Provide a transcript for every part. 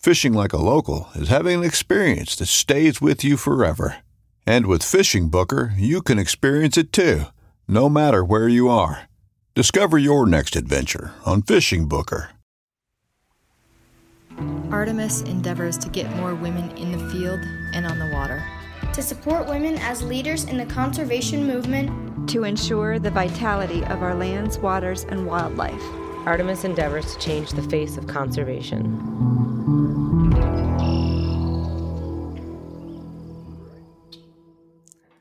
Fishing like a local is having an experience that stays with you forever. And with Fishing Booker, you can experience it too, no matter where you are. Discover your next adventure on Fishing Booker. Artemis endeavors to get more women in the field and on the water. To support women as leaders in the conservation movement. To ensure the vitality of our lands, waters, and wildlife. Artemis endeavors to change the face of conservation.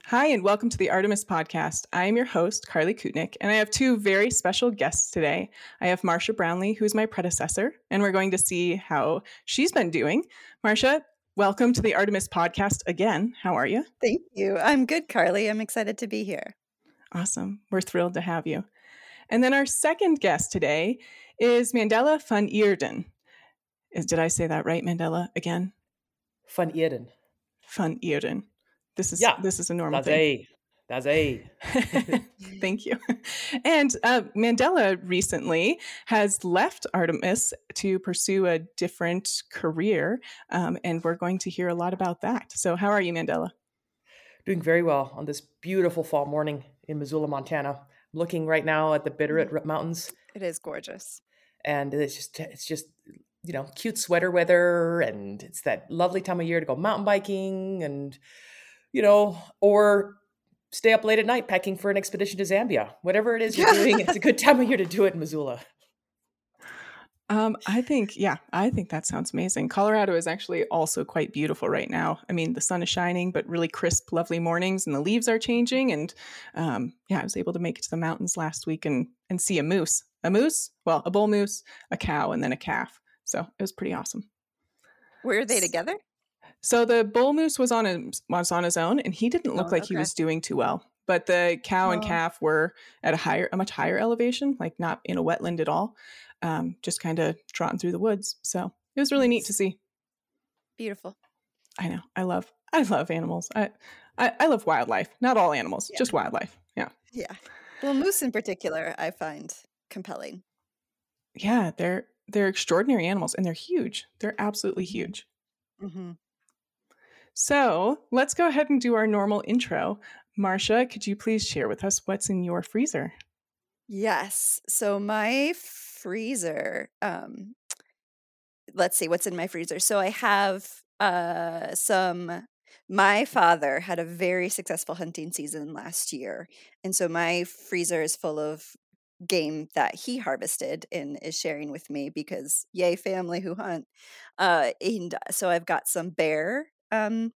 Hi, and welcome to the Artemis Podcast. I am your host, Carly Kutnick, and I have two very special guests today. I have Marcia Brownlee, who's my predecessor, and we're going to see how she's been doing. Marcia, welcome to the Artemis Podcast again. How are you? Thank you. I'm good, Carly. I'm excited to be here. Awesome. We're thrilled to have you. And then our second guest today is Mandela van Eeden. Is, did I say that right, Mandela, again? Van Eeden. Van Eeden. This is Yeah, this is a normal That's thing. a. That's a. Thank you. And uh, Mandela recently has left Artemis to pursue a different career, um, and we're going to hear a lot about that. So, how are you, Mandela? Doing very well on this beautiful fall morning in Missoula, Montana. Looking right now at the mm-hmm. Bitterroot Mountains, It is gorgeous. and it's just it's just you know cute sweater weather, and it's that lovely time of year to go mountain biking, and you know, or stay up late at night packing for an expedition to Zambia. Whatever it is you're doing, it's a good time of year to do it in Missoula. Um, I think, yeah, I think that sounds amazing. Colorado is actually also quite beautiful right now. I mean, the sun is shining, but really crisp, lovely mornings, and the leaves are changing. And um, yeah, I was able to make it to the mountains last week and and see a moose, a moose, well, a bull moose, a cow, and then a calf. So it was pretty awesome. Were they together? So the bull moose was on his was on his own, and he didn't look Oh, like he was doing too well. But the cow and Oh. calf were at a higher, a much higher elevation, like not in a wetland at all, um, just kind of trotting through the woods. So it was really neat to see. Beautiful. I know, I love, I love animals. I, I, I love wildlife. Not all animals, Yeah. just wildlife. Yeah, Yeah. Well, moose in particular, I find compelling. yeah, they're they're extraordinary animals, and they're huge. They're absolutely huge. hmm So let's go ahead and do our normal intro. Marcia, could you please share with us what's in your freezer? Yes. So my freezer, um, let's see what's in my freezer. So I have uh some my father had a very successful hunting season last year. And so my freezer is full of game that he harvested and is sharing with me because yay family who hunt. Uh and so I've got some bear um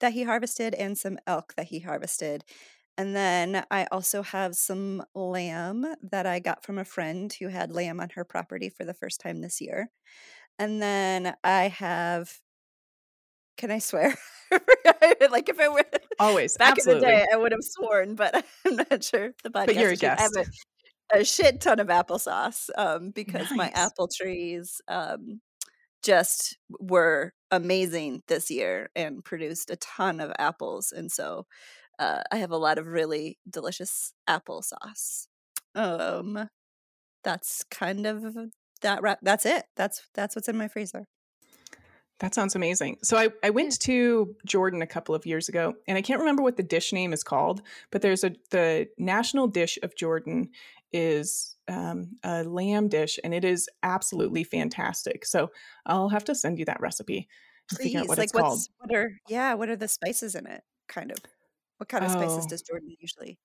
that he harvested and some elk that he harvested. And then I also have some lamb that I got from a friend who had lamb on her property for the first time this year. And then I have can I swear? like if it were Always, back absolutely. in the day, I would have sworn, but I'm not sure if the podcast. you're a true. I have guest. a, a shit ton of applesauce um, because my apple trees um, just were amazing this year and produced a ton of apples, and so uh, I have a lot of really delicious applesauce. Um, that's kind of that. Ra- that's it. That's that's what's in my freezer. That sounds amazing. So I, I went to Jordan a couple of years ago, and I can't remember what the dish name is called, but there's a the national dish of Jordan is um, a lamb dish, and it is absolutely fantastic. So I'll have to send you that recipe. Please, what like it's called. what's what are yeah, what are the spices in it? Kind of. What kind of spices Oh. does Jordan usually?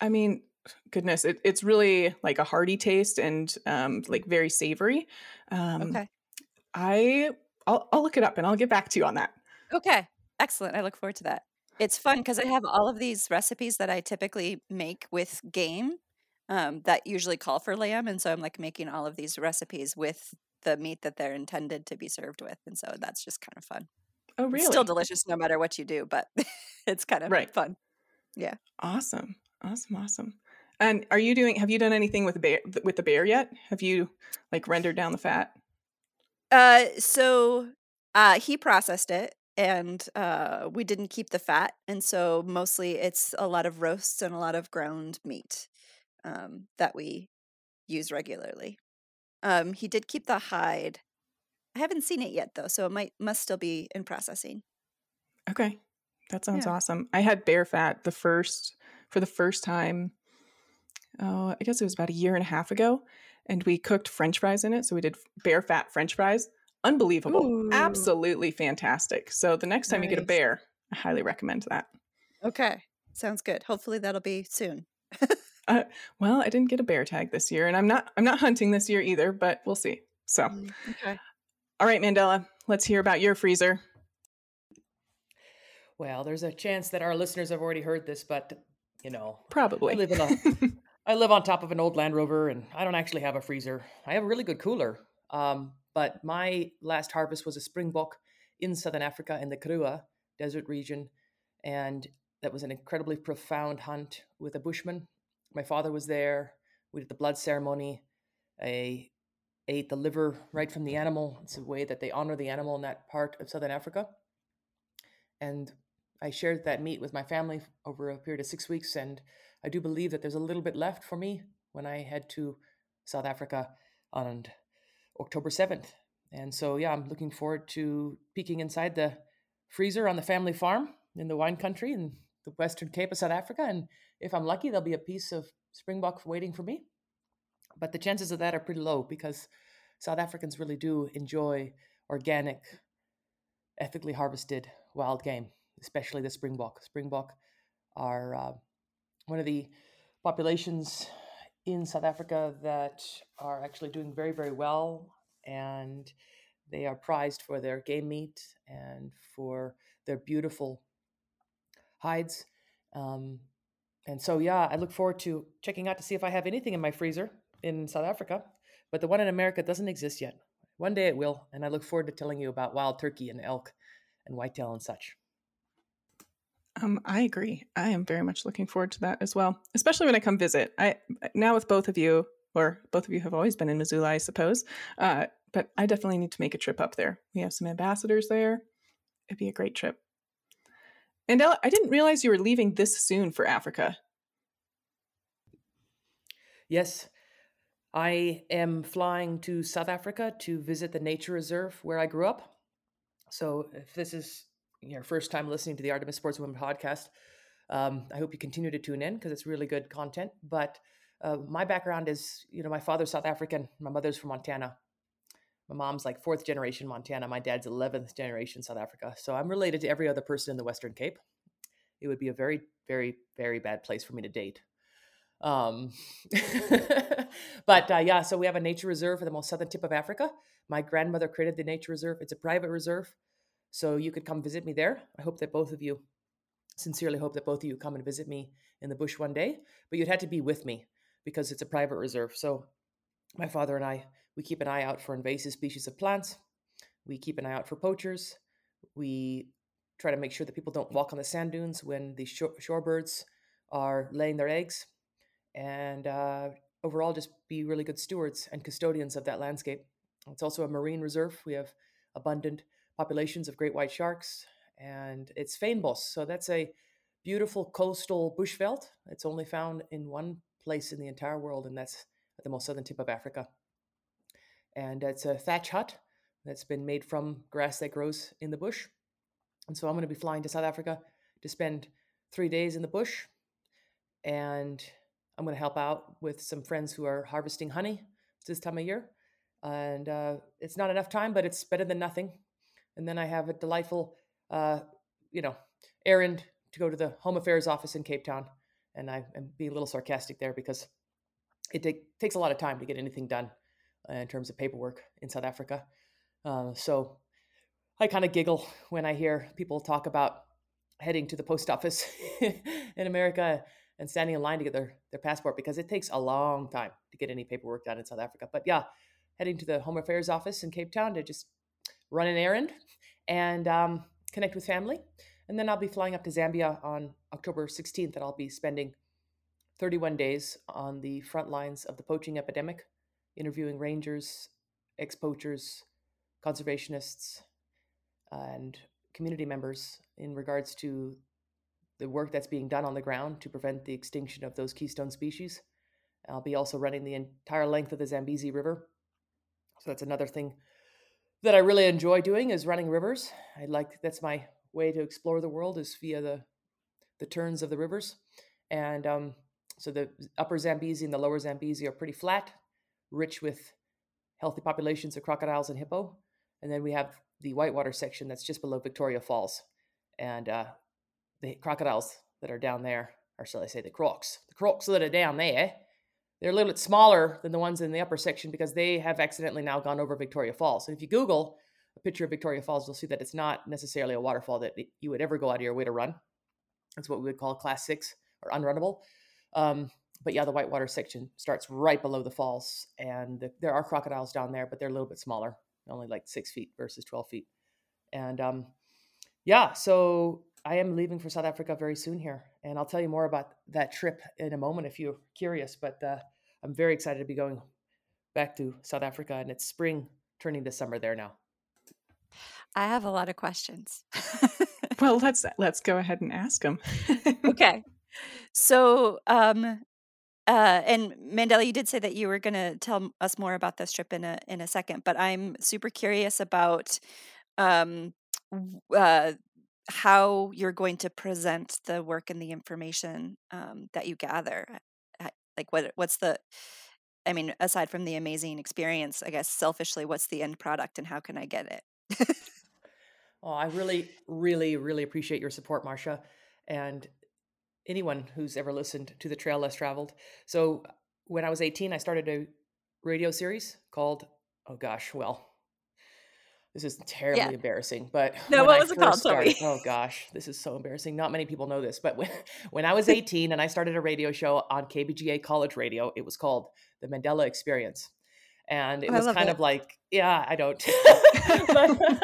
I mean, goodness, it, it's really like a hearty taste and um, like very savory. Um, Okay. I I'll, I'll look it up and I'll get back to you on that. Okay. Excellent. I look forward to that. It's fun because I have all of these recipes that I typically make with game um, that usually call for lamb. And so I'm like making all of these recipes with the meat that they're intended to be served with. And so that's just kind of fun. Oh, It's really? still delicious no matter what you do, but it's kind of Right. fun. Yeah. Awesome, awesome, awesome. And are you doing? Have you done anything with the bear with the bear yet? Have you like rendered down the fat? Uh, so uh, he processed it and uh, we didn't keep the fat. And so mostly it's a lot of roasts and a lot of ground meat um, that we use regularly. Um, he did keep the hide. I haven't seen it yet though, so it might must still be in processing. Okay, that sounds Yeah. awesome. I had bear fat the first for the first time. Oh, I guess it was about a year and a half ago, and we cooked French fries in it. So we did bear fat French fries. Unbelievable, Ooh. absolutely fantastic. So the next time you get a bear, I highly recommend that. Okay, sounds good. Hopefully that'll be soon. Uh, well, I didn't get a bear tag this year, and I'm not I'm not hunting this year either, but we'll see. So, Mm, Okay. all right, Mandela, let's hear about your freezer. Well, there's a chance that our listeners have already heard this, but you know, Probably. I live in a I live on top of an old Land Rover, and I don't actually have a freezer. I have a really good cooler. Um, but my last harvest was a springbok in southern Africa in the Karoo desert region, and that was an incredibly profound hunt with a bushman. My father was there. We did the blood ceremony. I ate the liver right from the animal. It's a way that they honor the animal in that part of southern Africa. And I shared that meat with my family over a period of six weeks, and I do believe that there's a little bit left for me when I head to South Africa on October 7th. And so, yeah, I'm looking forward to peeking inside the freezer on the family farm in the wine country in the Western Cape of South Africa. And if I'm lucky, there'll be a piece of springbok waiting for me. But the chances of that are pretty low because South Africans really do enjoy organic, ethically harvested wild game, especially the springbok. Springbok are uh, one of the populations in South Africa that are actually doing very, very well. And they are prized for their game meat and for their beautiful hides. Um, and so, yeah, I look forward to checking out to see if I have anything in my freezer in South Africa. But the one in America doesn't exist yet. One day it will. And I look forward to telling you about wild turkey and elk and whitetail and such. Um, I agree. I am very much looking forward to that as well, especially when I come visit. I now with both of you, or both of you have always been in Missoula, I suppose. Uh, but I definitely need to make a trip up there. We have some ambassadors there. It'd be a great trip. And I didn't realize you were leaving this soon for Africa. Yes, I am flying to South Africa to visit the nature reserve where I grew up. So, if this is your first time listening to the Artemis Sportswomen podcast, um, I hope you continue to tune in because it's really good content. But uh, my background is, you know, my father's South African, my mother's from Montana. My mom's like fourth generation Montana. My dad's 11th generation South Africa. So I'm related to every other person in the Western Cape. It would be a very, very, very bad place for me to date. Um, but uh, yeah, so we have a nature reserve for the most southern tip of Africa. My grandmother created the nature reserve. It's a private reserve. So you could come visit me there. I hope that both of you, sincerely hope that both of you come and visit me in the bush one day. But you'd have to be with me because it's a private reserve. So my father and I, we keep an eye out for invasive species of plants. We keep an eye out for poachers. We try to make sure that people don't walk on the sand dunes when the shore, shorebirds are laying their eggs. And uh, overall, just be really good stewards and custodians of that landscape. It's also a marine reserve. We have abundant populations of great white sharks, and it's fynbos. So that's a beautiful coastal bushveld. It's only found in one place in the entire world, and that's at the most southern tip of Africa. And it's a thatch hut that's been made from grass that grows in the bush. And so I'm going to be flying to South Africa to spend three days in the bush. And I'm going to help out with some friends who are harvesting honey this time of year. And uh, it's not enough time, but it's better than nothing. And then I have a delightful, uh, you know, errand to go to the Home Affairs office in Cape Town. And I am being a little sarcastic there because it take, takes a lot of time to get anything done in terms of paperwork in South Africa. Uh, so I kind of giggle when I hear people talk about heading to the post office in America and standing in line to get their, their passport because it takes a long time to get any paperwork done in South Africa. But yeah, heading to the Home Affairs office in Cape Town to just run an errand and um, connect with family. And then I'll be flying up to Zambia on October 16th, and I'll be spending 31 days on the front lines of the poaching epidemic, interviewing rangers, ex poachers, conservationists, and community members in regards to the work that's being done on the ground to prevent the extinction of those keystone species. I'll be also running the entire length of the Zambezi River. So that's another thing that I really enjoy doing is running rivers. I like that's my way to explore the world is via the the turns of the rivers. And um, so the upper Zambezi and the lower Zambezi are pretty flat, rich with healthy populations of crocodiles and hippo. And then we have the whitewater section that's just below Victoria Falls. And uh, the crocodiles that are down there, or shall I say the crocs, the crocs that are down there, they're a little bit smaller than the ones in the upper section because they have accidentally now gone over Victoria Falls. So if you Google a picture of Victoria Falls, you'll see that it's not necessarily a waterfall that you would ever go out of your way to run. That's what we would call class six or unrunnable. Um, but yeah, the whitewater section starts right below the falls, and the, there are crocodiles down there, but they're a little bit smaller, only like six feet versus 12 feet. And um, yeah, so I am leaving for South Africa very soon here, and I'll tell you more about that trip in a moment if you're curious. But uh, I'm very excited to be going back to South Africa, and it's spring turning to summer there now. I have a lot of questions. well, let's let's go ahead and ask them. okay, so um, uh, and Mandela, you did say that you were going to tell us more about this trip in a in a second, but I'm super curious about um, uh, how you're going to present the work and the information um, that you gather. Like, what what's the I mean, aside from the amazing experience, I guess selfishly, what's the end product and how can I get it? oh, I really, really, really appreciate your support, Marcia, and anyone who's ever listened to the Trail Less Traveled. So, when I was 18, I started a radio series called, oh gosh, well, this is terribly yeah. embarrassing, but no, what I was it called? Started, oh gosh, this is so embarrassing. Not many people know this, but when, when I was 18 and I started a radio show on KBGA College Radio, it was called The Mandela Experience. And it oh, was kind it. of like, yeah, I don't. but,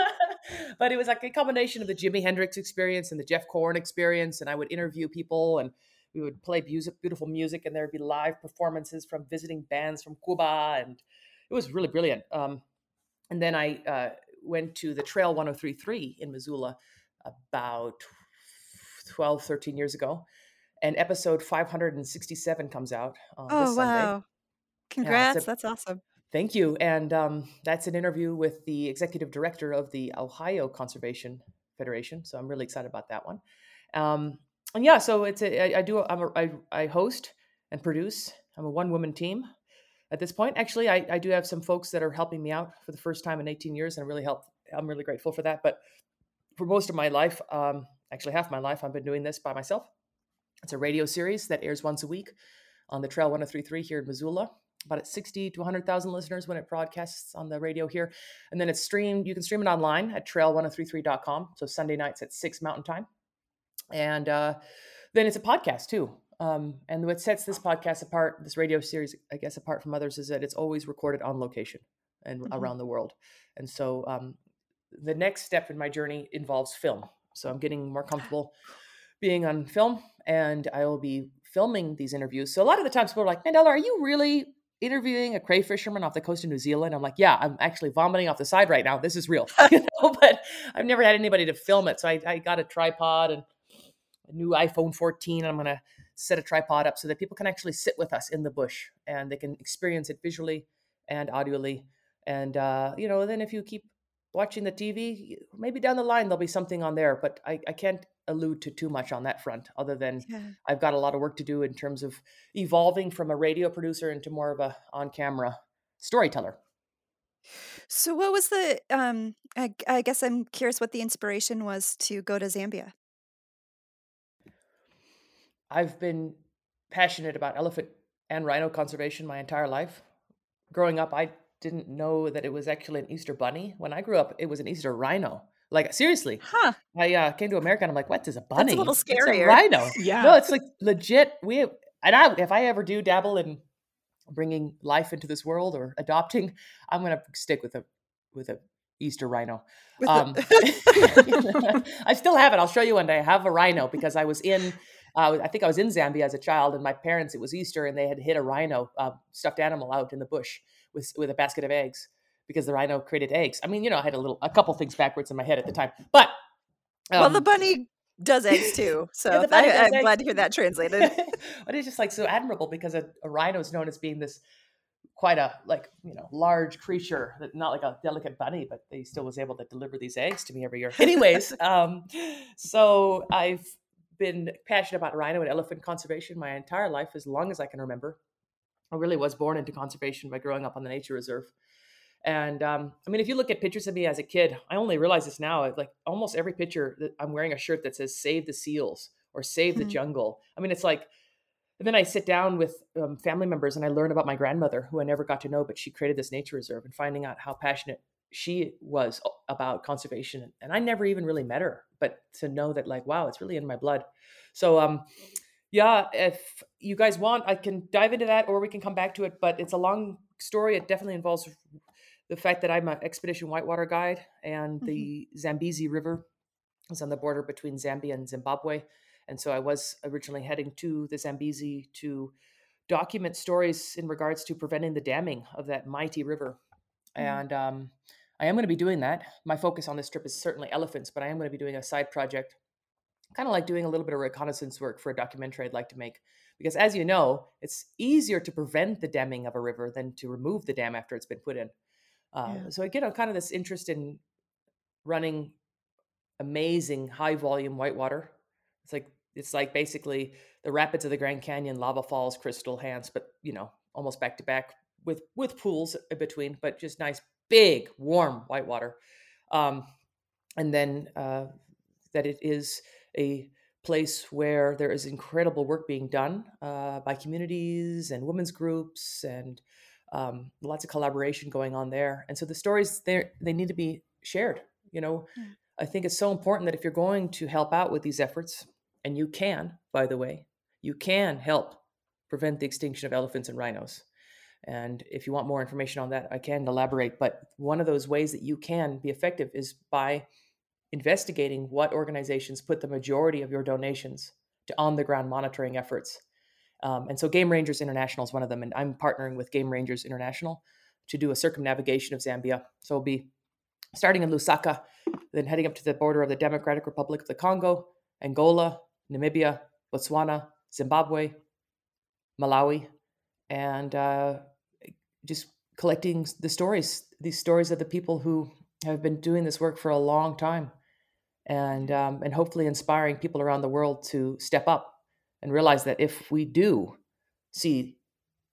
but it was like a combination of the Jimi Hendrix experience and the Jeff Corwin experience. And I would interview people and we would play music, beautiful music, and there'd be live performances from visiting bands from Cuba. And it was really brilliant. Um, and then I uh, went to the Trail 1033 in Missoula about 12, 13 years ago. And episode 567 comes out. Uh, oh, wow. Congrats. Yeah, a, that's awesome. Thank you. And um, that's an interview with the executive director of the Ohio Conservation Federation. So I'm really excited about that one. Um, and yeah, so it's a, I, I do, I'm a, I, I host and produce. I'm a one woman team at this point. Actually, I, I do have some folks that are helping me out for the first time in 18 years, and I really help. I'm really grateful for that. But for most of my life, um, actually half my life, I've been doing this by myself. It's a radio series that airs once a week on the Trail 1033 here in Missoula. About 60 to 100,000 listeners when it broadcasts on the radio here. And then it's streamed, you can stream it online at trail1033.com. So Sunday nights at 6 Mountain Time. And uh, then it's a podcast too. Um, and what sets this podcast apart, this radio series, I guess, apart from others, is that it's always recorded on location and mm-hmm. around the world. And so um, the next step in my journey involves film. So I'm getting more comfortable being on film, and I will be filming these interviews. So a lot of the times people are like, Mandela, are you really interviewing a cray fisherman off the coast of New Zealand? I'm like, yeah, I'm actually vomiting off the side right now. This is real, you know? but I've never had anybody to film it. So I, I got a tripod and a new iPhone 14. I'm going to set a tripod up so that people can actually sit with us in the bush and they can experience it visually and audially. And uh, you know, then if you keep watching the TV, maybe down the line there'll be something on there. But I, I can't allude to too much on that front, other than Yeah. I've got a lot of work to do in terms of evolving from a radio producer into more of a on-camera storyteller. So, what was the? Um, I, I guess I'm curious what the inspiration was to go to Zambia. I've been passionate about elephant and rhino conservation my entire life. Growing up, I didn't know that it was actually an Easter bunny. When I grew up, it was an Easter rhino. Like seriously, Huh? I uh, came to America and I'm like, what is a bunny? That's a little It's scarier. a rhino. Yeah. No, it's like legit. We have, and I, if I ever do dabble in bringing life into this world or adopting, I'm gonna stick with a with a Easter rhino. Um, I still have it. I'll show you one day. I have a rhino because I was in. Uh, I think I was in Zambia as a child, and my parents. It was Easter, and they had hit a rhino, uh, stuffed animal, out in the bush with with a basket of eggs because the rhino created eggs. I mean, you know, I had a little, a couple things backwards in my head at the time, but well, the um, bunny does eggs too, so does I, I'm eggs. glad to hear that translated. but it's just like so admirable because a, a rhino is known as being this quite a like you know large creature that not like a delicate bunny but they still was able to deliver these eggs to me every year anyways um so i've been passionate about rhino and elephant conservation my entire life as long as i can remember i really was born into conservation by growing up on the nature reserve and um, I mean, if you look at pictures of me as a kid, I only realize this now. Like almost every picture that I'm wearing a shirt that says "Save the Seals" or "Save the Hmm. Jungle." I mean, it's like. And then I sit down with um, family members and I learn about my grandmother, who I never got to know, but she created this nature reserve, and finding out how passionate she was about conservation. And I never even really met her, but to know that, like, wow, it's really in my blood. So, um, yeah, if you guys want, I can dive into that, or we can come back to it. But it's a long story. It definitely involves the fact that I'm an expedition whitewater guide, and the Zambezi River is on the border between Zambia and Zimbabwe. And so I was originally heading to the Zambezi to document stories in regards to preventing the damming of that mighty river. And um, I am going to be doing that. My focus on this trip is certainly elephants, but I am going to be doing a side project, kind of like doing a little bit of reconnaissance work for a documentary I'd like to make. Because as you know, it's easier to prevent the damming of a river than to remove the dam after it's been put in. Yeah. So I get a kind of this interest in running amazing high volume whitewater. It's like it's like basically the rapids of the Grand Canyon, lava falls, crystal Hance, but you know, almost back to back with with pools in between, but just nice big warm whitewater. Um, and then uh, that it is a place where there is incredible work being done uh, by communities and women's groups and um, lots of collaboration going on there. And so the stories there they need to be shared. You know, Yeah. I think it's so important that if you're going to help out with these efforts, and you can, by the way, you can help prevent the extinction of elephants and rhinos. And if you want more information on that, I can elaborate. But one of those ways that you can be effective is by investigating what organizations put the majority of your donations to on the ground monitoring efforts. Um, and so Game Rangers International is one of them. And I'm partnering with Game Rangers International to do a circumnavigation of Zambia. So we'll be starting in Lusaka, then heading up to the border of the Democratic Republic of the Congo, Angola, Namibia, Botswana, Zimbabwe, Malawi, and uh, just collecting the stories, these stories of the people who have been doing this work for a long time, and um, and hopefully inspiring people around the world to step up and realize that if we do see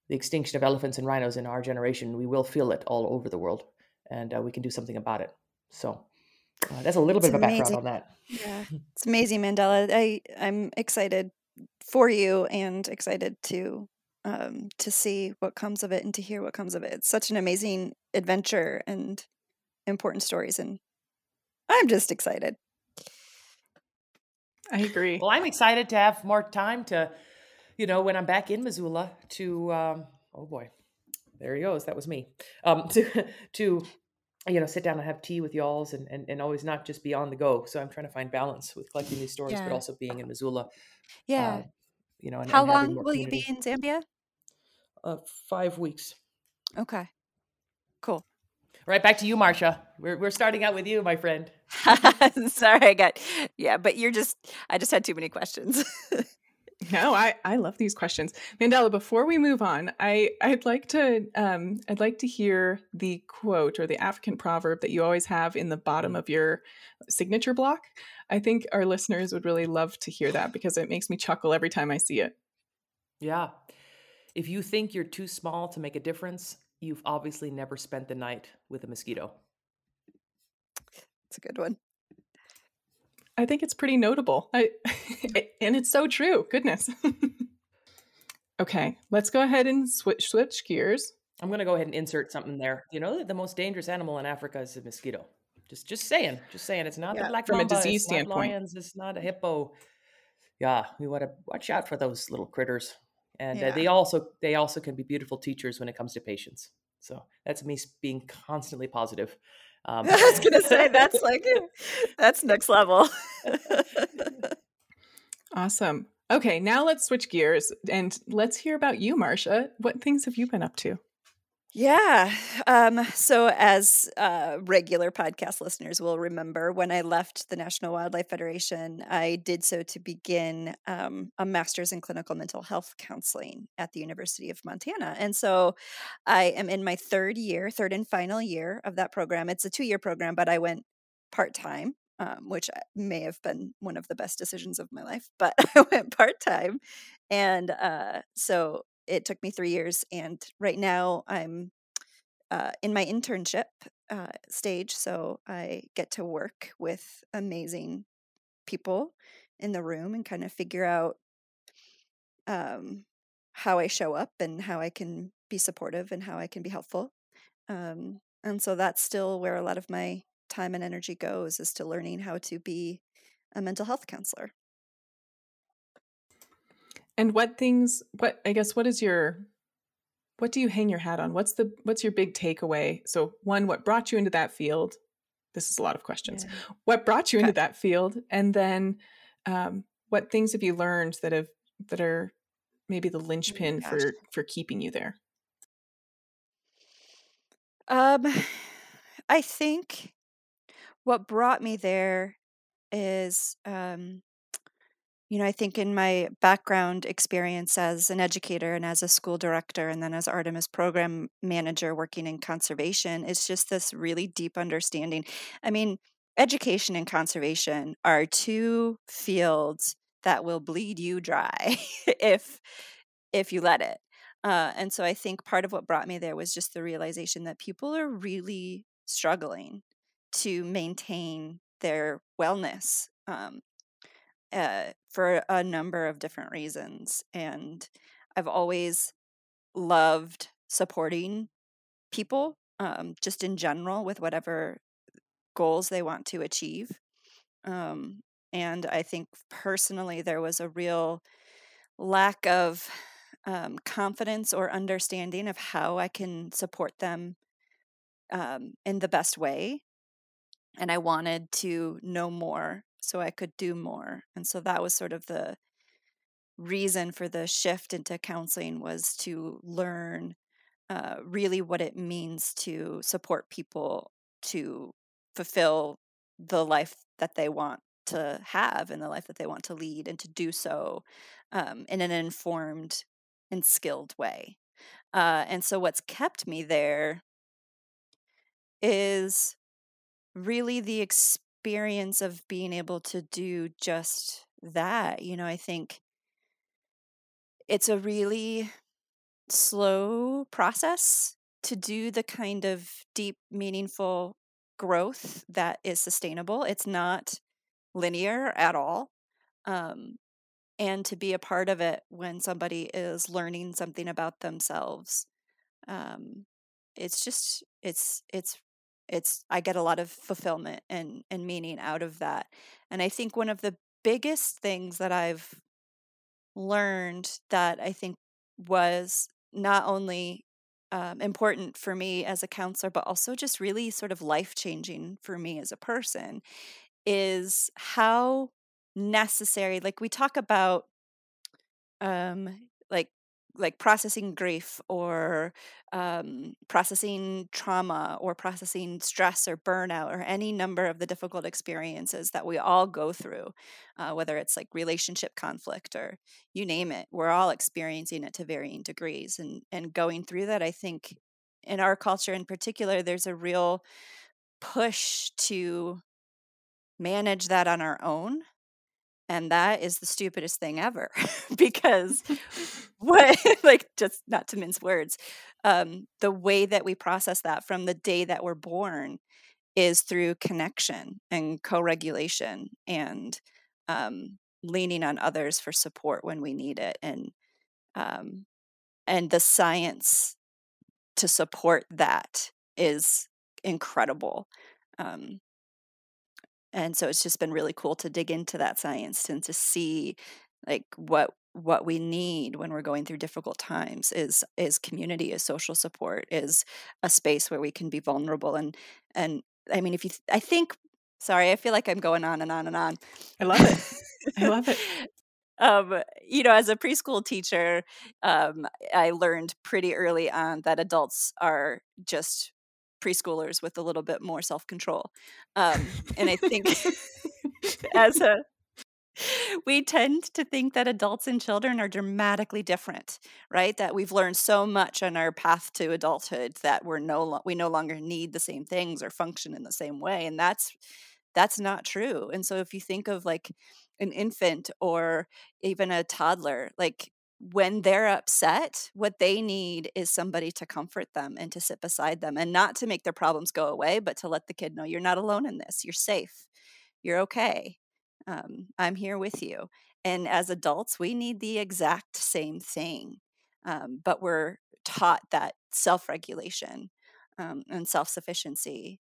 the extinction of elephants and rhinos in our generation, we will feel it all over the world, and uh, we can do something about it. So uh, that's a little bit It's of a background on that. Yeah, it's amazing, Mandela. I I'm excited for you and excited to um to see what comes of it and to hear what comes of it. It's such an amazing adventure and important stories, and I'm just excited. I agree. Well, I'm excited to have more time to, you know, when I'm back in Missoula to, um, oh boy, there he goes. That was me. Um, to, to, you know, sit down and have tea with y'alls and, and, and always not just be on the go. So I'm trying to find balance with collecting these stories, but also being in Missoula. Yeah. um, you know, and, How and long will you be in Zambia? Uh, five weeks. Okay. Cool. Right back to you, Marcia. We're, we're starting out with you, my friend. Sorry, I got yeah, but you're just I just had too many questions. No, I, I love these questions. Mandela, before we move on, I, I'd like to um, I'd like to hear the quote or the African proverb that you always have in the bottom of your signature block. I think our listeners would really love to hear that because it makes me chuckle every time I see it. Yeah. If you think you're too small to make a difference, you've obviously never spent the night with a mosquito. It's a good one. I think it's pretty notable. I, and it's so true. Goodness. okay, let's go ahead and switch switch gears. I'm going to go ahead and insert something there. You know that the most dangerous animal in Africa is a mosquito. Just just saying, just saying. It's not yeah, the black from mamba, a disease it's standpoint. Not lions, it's not a hippo. Yeah, we want to watch out for those little critters, and yeah. uh, they also they also can be beautiful teachers when it comes to patience. So that's me being constantly positive. Um, I was gonna say that's like that's next level. awesome. Okay, now let's switch gears and let's hear about you, Marcia. What things have you been up to? Yeah. Um, so, as uh, regular podcast listeners will remember, when I left the National Wildlife Federation, I did so to begin um, a master's in clinical mental health counseling at the University of Montana. And so, I am in my third year, third and final year of that program. It's a two year program, but I went part time. Um, which uh, may have been one of the best decisions of my life, but I went part time. And uh, so it took me three years, and right now I'm uh, in my internship uh, stage. So I get to work with amazing people in the room and kind of figure out um, how I show up and how I can be supportive and how I can be helpful. Um, and so that's still where a lot of my time and energy goes is to learning how to be a mental health counselor. And what things what I guess what is your what do you hang your hat on? What's the what's your big takeaway? So one, what brought you into that field? This is a lot of questions. Yeah. What brought you okay. into that field? And then um, what things have you learned that have that are maybe the oh linchpin oh for for keeping you there? Um I think what brought me there is um you know, I think in my background experience as an educator and as a school director, and then as Artemis program manager working in conservation, it's just this really deep understanding. I mean, education and conservation are two fields that will bleed you dry if if you let it. Uh, and so I think part of what brought me there was just the realization that people are really struggling to maintain their wellness um, uh, for a number of different reasons. And I've always loved supporting people um, just in general with whatever goals they want to achieve. Um, and I think personally, there was a real lack of um, confidence or understanding of how I can support them um, in the best way. And I wanted to know more so I could do more. And so that was sort of the reason for the shift into counseling was to learn uh, really what it means to support people to fulfill the life that they want to have and the life that they want to lead and to do so um, in an informed and skilled way. Uh, and so what's kept me there is really the experience experience of being able to do just that. You know, I think it's a really slow process to do the kind of deep, meaningful growth that is sustainable. It's not linear at all. Um, and to be a part of it when somebody is learning something about themselves um, it's just it's it's it's i get a lot of fulfillment and and meaning out of that. And i think one of the biggest things that i've learned that i think was not only um, important for me as a counselor but also just really sort of life changing for me as a person is how necessary like we talk about um like like processing grief or um, processing trauma or processing stress or burnout or any number of the difficult experiences that we all go through, uh, whether it's like relationship conflict or you name it, we're all experiencing it to varying degrees. And and going through that, I think in our culture in particular, there's a real push to manage that on our own and that is the stupidest thing ever because what like just not to mince words um, the way that we process that from the day that we're born is through connection and co-regulation and um, leaning on others for support when we need it and um, and the science to support that is incredible um, and so it's just been really cool to dig into that science and to see like what what we need when we're going through difficult times is is community is social support is a space where we can be vulnerable and and i mean if you th- i think sorry i feel like i'm going on and on and on. I love it. I love it. Um, you know, as a preschool teacher, um, I learned pretty early on that adults are just preschoolers with a little bit more self control. Um, and I think as a we tend to think that adults and children are dramatically different, right? That we've learned so much on our path to adulthood that we're no lo- we no longer need the same things or function in the same way, and that's that's not true. And so if you think of like an infant or even a toddler, like when they're upset, what they need is somebody to comfort them and to sit beside them and not to make their problems go away, but to let the kid know you're not alone in this. You're safe. You're okay. Um, I'm here with you. And as adults, we need the exact same thing. Um, but we're taught that self regulation um, and self sufficiency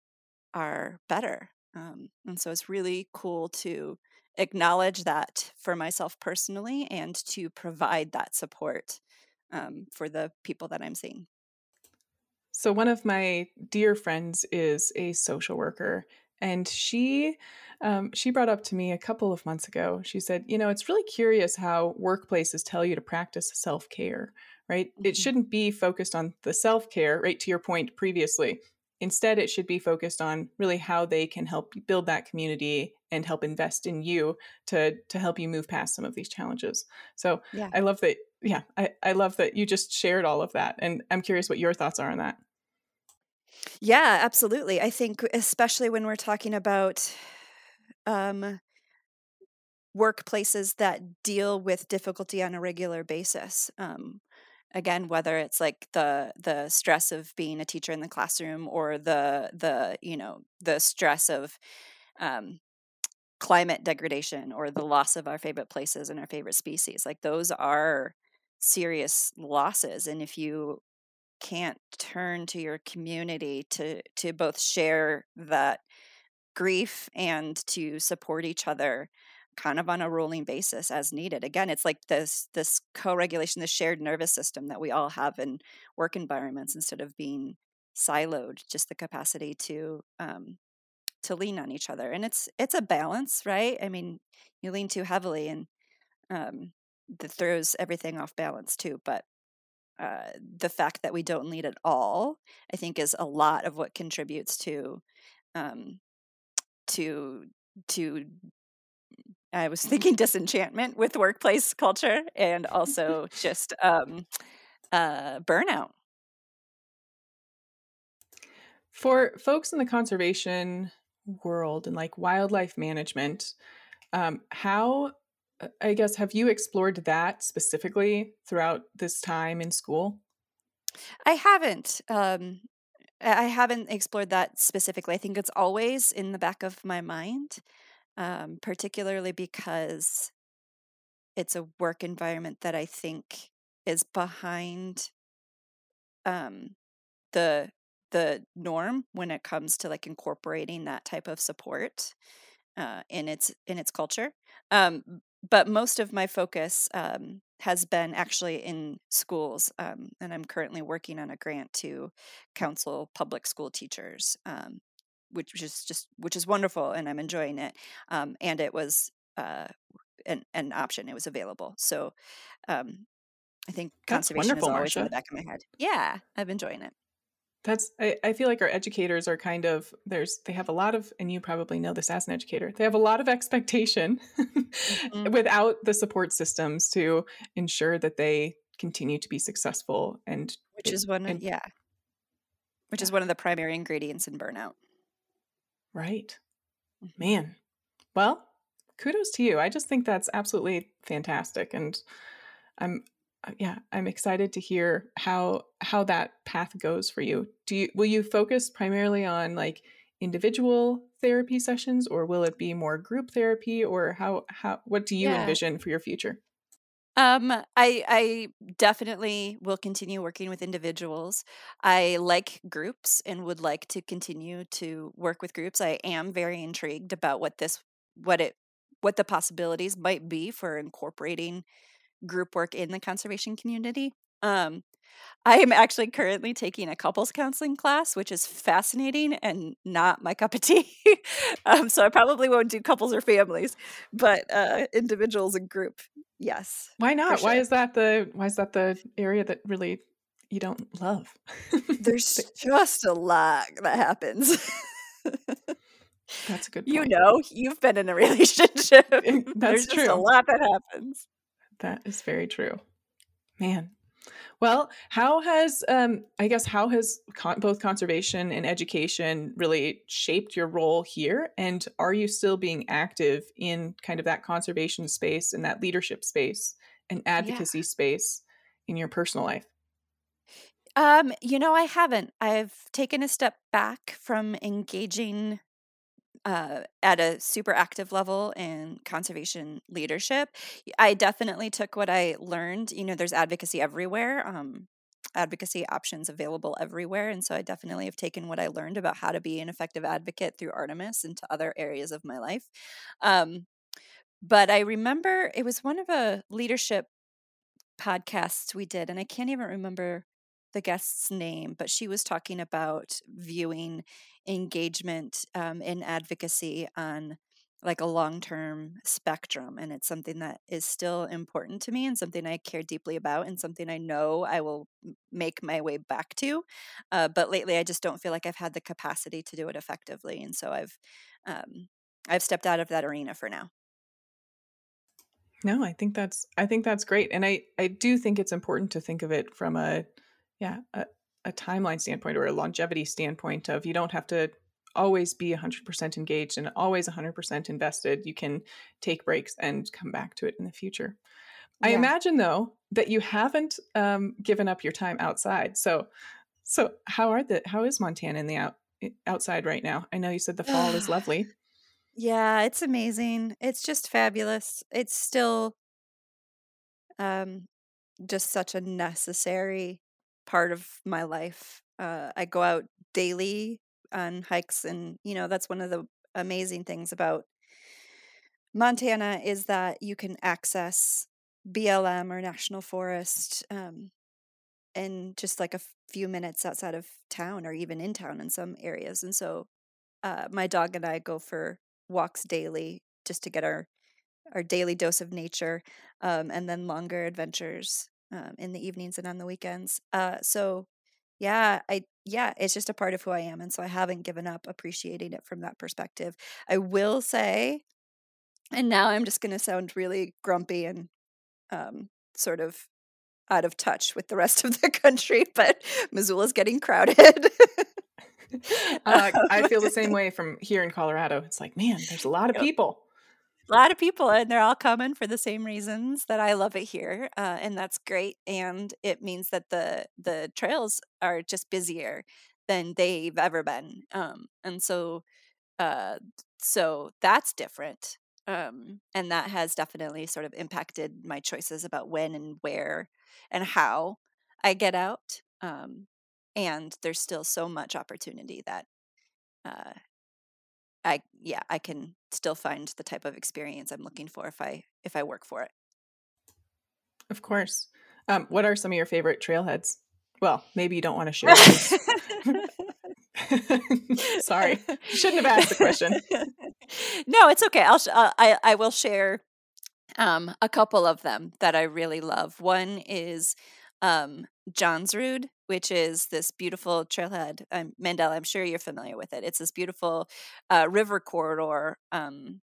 are better. Um, and so it's really cool to acknowledge that for myself personally and to provide that support um, for the people that I'm seeing. So, one of my dear friends is a social worker, and she um, she brought up to me a couple of months ago. She said, "You know, it's really curious how workplaces tell you to practice self care, right? Mm-hmm. It shouldn't be focused on the self care, right? To your point previously, Instead, it should be focused on really how they can help build that community and help invest in you to to help you move past some of these challenges. So yeah. I love that. Yeah, I, I love that you just shared all of that, and I'm curious what your thoughts are on that. Yeah, absolutely. I think especially when we're talking about um, workplaces that deal with difficulty on a regular basis. Um, again whether it's like the the stress of being a teacher in the classroom or the the you know the stress of um, climate degradation or the loss of our favorite places and our favorite species like those are serious losses and if you can't turn to your community to to both share that grief and to support each other kind of on a rolling basis as needed. Again, it's like this this co-regulation, the shared nervous system that we all have in work environments instead of being siloed, just the capacity to um, to lean on each other. And it's it's a balance, right? I mean, you lean too heavily and um, that throws everything off balance too. But uh, the fact that we don't lead at all, I think, is a lot of what contributes to um, to to I was thinking disenchantment with workplace culture and also just um, uh, burnout. For folks in the conservation world and like wildlife management, um, how, uh, I guess, have you explored that specifically throughout this time in school? I haven't. Um, I haven't explored that specifically. I think it's always in the back of my mind um, particularly because it's a work environment that I think is behind um, the the norm when it comes to like incorporating that type of support uh, in its in its culture. Um, but most of my focus um, has been actually in schools, um, and I'm currently working on a grant to counsel public school teachers um, which is just which is wonderful, and I'm enjoying it. Um, and it was uh, an an option; it was available. So, um, I think That's conservation is always in the back of my head. Yeah, I'm enjoying it. That's I, I feel like our educators are kind of there's they have a lot of and you probably know this as an educator they have a lot of expectation Mhm. without the support systems to ensure that they continue to be successful and Which is one of and- yeah. Which is one of the primary ingredients in burnout. right Mhm. man well kudos to you i just think that's absolutely fantastic and i'm yeah i'm excited to hear how how that path goes for you do you will you focus primarily on like individual therapy sessions or will it be more group therapy or how how what do you Yeah. envision for your future Um, I I definitely will continue working with individuals. I like groups and would like to continue to work with groups. I am very intrigued about what this what it what the possibilities might be for incorporating group work in the conservation community. Um, I am actually currently taking a couples counseling class, which is fascinating and not my cup of tea. um, so I probably won't do couples or families, but uh, individuals and group, yes. why not why is that the why is that the area that really you don't love There's just a lot that happens. that's a good you know, you've been in a relationship. That's There's just a lot that happens. That is very true. Man. Well, how has um I guess how has con- both conservation and education really shaped your role here and are you still being active in kind of that conservation space and that leadership space and advocacy space in your personal life? Um, you know, I haven't. I've taken a step back from engaging uh, at a super active level in conservation leadership. I definitely took what I learned. You know, there's advocacy everywhere, um, advocacy options available everywhere. And so I definitely have taken what I learned about how to be an effective advocate through Artemis into other areas of my life. Um, but I remember it was one of a leadership podcasts we did, and I can't even remember the guest's name, but she was talking about viewing engagement um, in advocacy on like a long term spectrum. And it's something that is still important to me and something I care deeply about and something I know I will make my way back to. Uh, but lately, I just don't feel like I've had the capacity to do it effectively. And so I've, um, I've stepped out of that arena for now. No, I think that's I think that's great, and I I do think it's important to think of it from a yeah a, a timeline standpoint or a longevity standpoint of you don't have to always be 100% engaged and always 100% invested. You can take breaks and come back to it in the future. I imagine though that you haven't um, given up your time outside. So so how are the how is Montana in the out outside right now? I know you said the fall is lovely. Yeah, it's amazing. It's just fabulous. It's still um just such a necessary part of my life. Uh I go out daily on hikes and you know, that's one of the amazing things about Montana is that you can access BLM or national forest um in just like a few minutes outside of town or even in town in some areas. And so uh, my dog and I go for walks daily just to get our our daily dose of nature, um, and then longer adventures um, in the evenings and on the weekends. Uh, so yeah, I yeah, it's just a part of who I am, and so I haven't given up appreciating it from that perspective. I will say, and now I'm just going to sound really grumpy and um, sort of out of touch with the rest of the country, but Missoula's getting crowded. Uh, I feel the same way from here in Colorado. It's like, man, there's a lot of people. A lot of people and they're all coming for the same reasons that I love it here uh, and that's great and it means that the the trails are just busier than they've ever been um, and so uh, so that's different um, and that has definitely sort of impacted my choices about when and where and how I get out um, and there's still so much opportunity that uh, I yeah, I can still find the type of experience I'm looking for if I if I work for it. Of course. Um, what are some of your favorite trailheads? Well, maybe you don't want to share. Sorry, shouldn't have asked the question. no, it's okay. I'll sh- uh, I I will share Um, a couple of them that I really love. One is um, Johnsrud, which is this beautiful trailhead. Um, I'm sure you're familiar with it. It's this beautiful uh, river corridor um,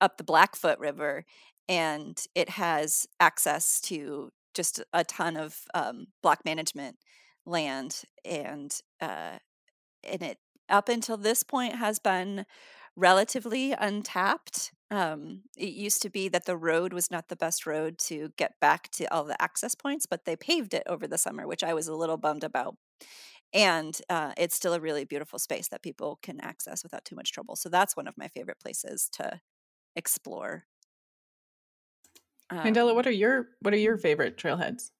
up the Blackfoot River, and it has access to just a ton of um, block management land, and uh, and it up until this point has been relatively untapped. Um, it used to be that the road was not the best road to get back to all the access points, but they paved it over the summer, which I was a little bummed about. And uh, it's still a really beautiful space that people can access without too much trouble. So that's one of my favorite places to explore. Um, Mandela, what are your what are your favorite trailheads?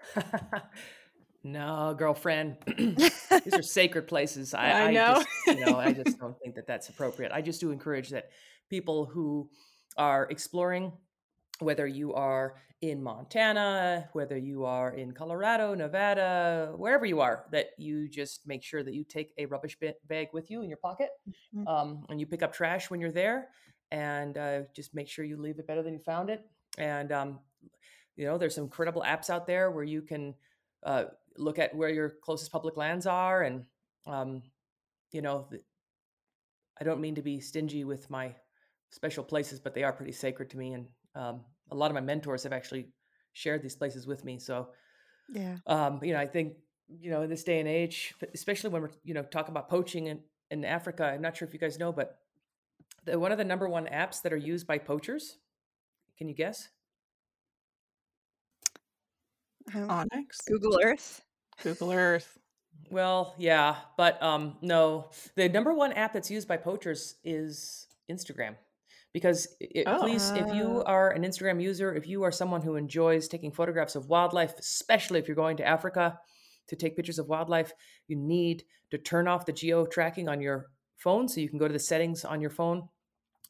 no, girlfriend, these are sacred places. I, I know. I just, you know, I just don't think that that's appropriate. I just do encourage that people who are exploring, whether you are in Montana, whether you are in Colorado, Nevada, wherever you are, that you just make sure that you take a rubbish bag with you in your pocket, mm-hmm. um, and you pick up trash when you're there, and uh, just make sure you leave it better than you found it. And um, you know, there's some incredible apps out there where you can uh, look at where your closest public lands are, and um, you know, I don't mean to be stingy with my special places, but they are pretty sacred to me, and um, a lot of my mentors have actually shared these places with me. So, yeah, um, you know, I think you know in this day and age, especially when we're you know talking about poaching in in Africa, I'm not sure if you guys know, but the, one of the number one apps that are used by poachers. Can you guess? onX, Google Earth, Google Earth. Well, yeah, but um, no. The number one app that's used by poachers is Instagram, because it, oh. please, if you are an Instagram user, if you are someone who enjoys taking photographs of wildlife, especially if you're going to Africa to take pictures of wildlife, you need to turn off the geo tracking on your phone. So you can go to the settings on your phone,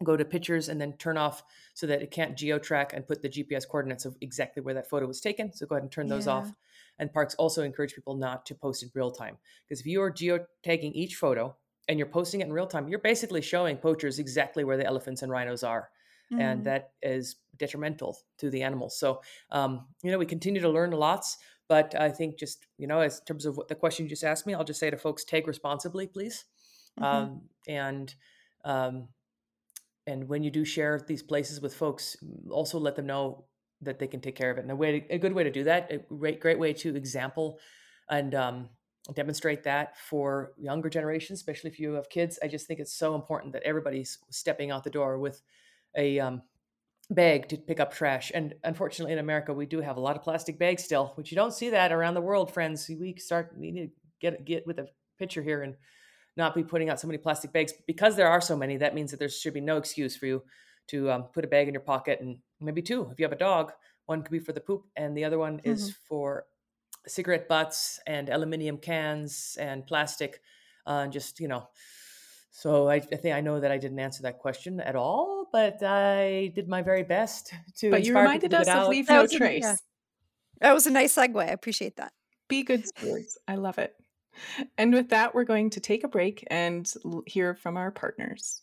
go to pictures, and then turn off so that it can't geo track and put the GPS coordinates of exactly where that photo was taken. So go ahead and turn those yeah. off. And parks also encourage people not to post in real time because if you are geo tagging each photo and you're posting it in real time, you're basically showing poachers exactly where the elephants and rhinos are. Mm-hmm. And that is detrimental to the animals. So, um, you know, we continue to learn lots, but I think just, you know, as in terms of what the question you just asked me, I'll just say to folks, take responsibly, please. Mm-hmm. Um, and um, and when you do share these places with folks, also let them know that they can take care of it. And a way, a good way to do that, a great, great way to example and um, demonstrate that for younger generations, especially if you have kids. I just think it's so important that everybody's stepping out the door with a um, bag to pick up trash. And unfortunately, in America, we do have a lot of plastic bags still, which you don't see that around the world, friends. We start we need to get get with a picture here and not be putting out so many plastic bags because there are so many. That means that there should be no excuse for you to um, put a bag in your pocket and maybe two. If you have a dog, one could be for the poop, and the other one mm-hmm. is for cigarette butts and aluminium cans and plastic. Uh, just you know, so I, I, think I know that I didn't answer that question at all, but I did my very best to. But you reminded us of leave no trace. yeah. That was a nice segue. I appreciate that. Be good stewards. I love it. And with that, we're going to take a break and hear from our partners.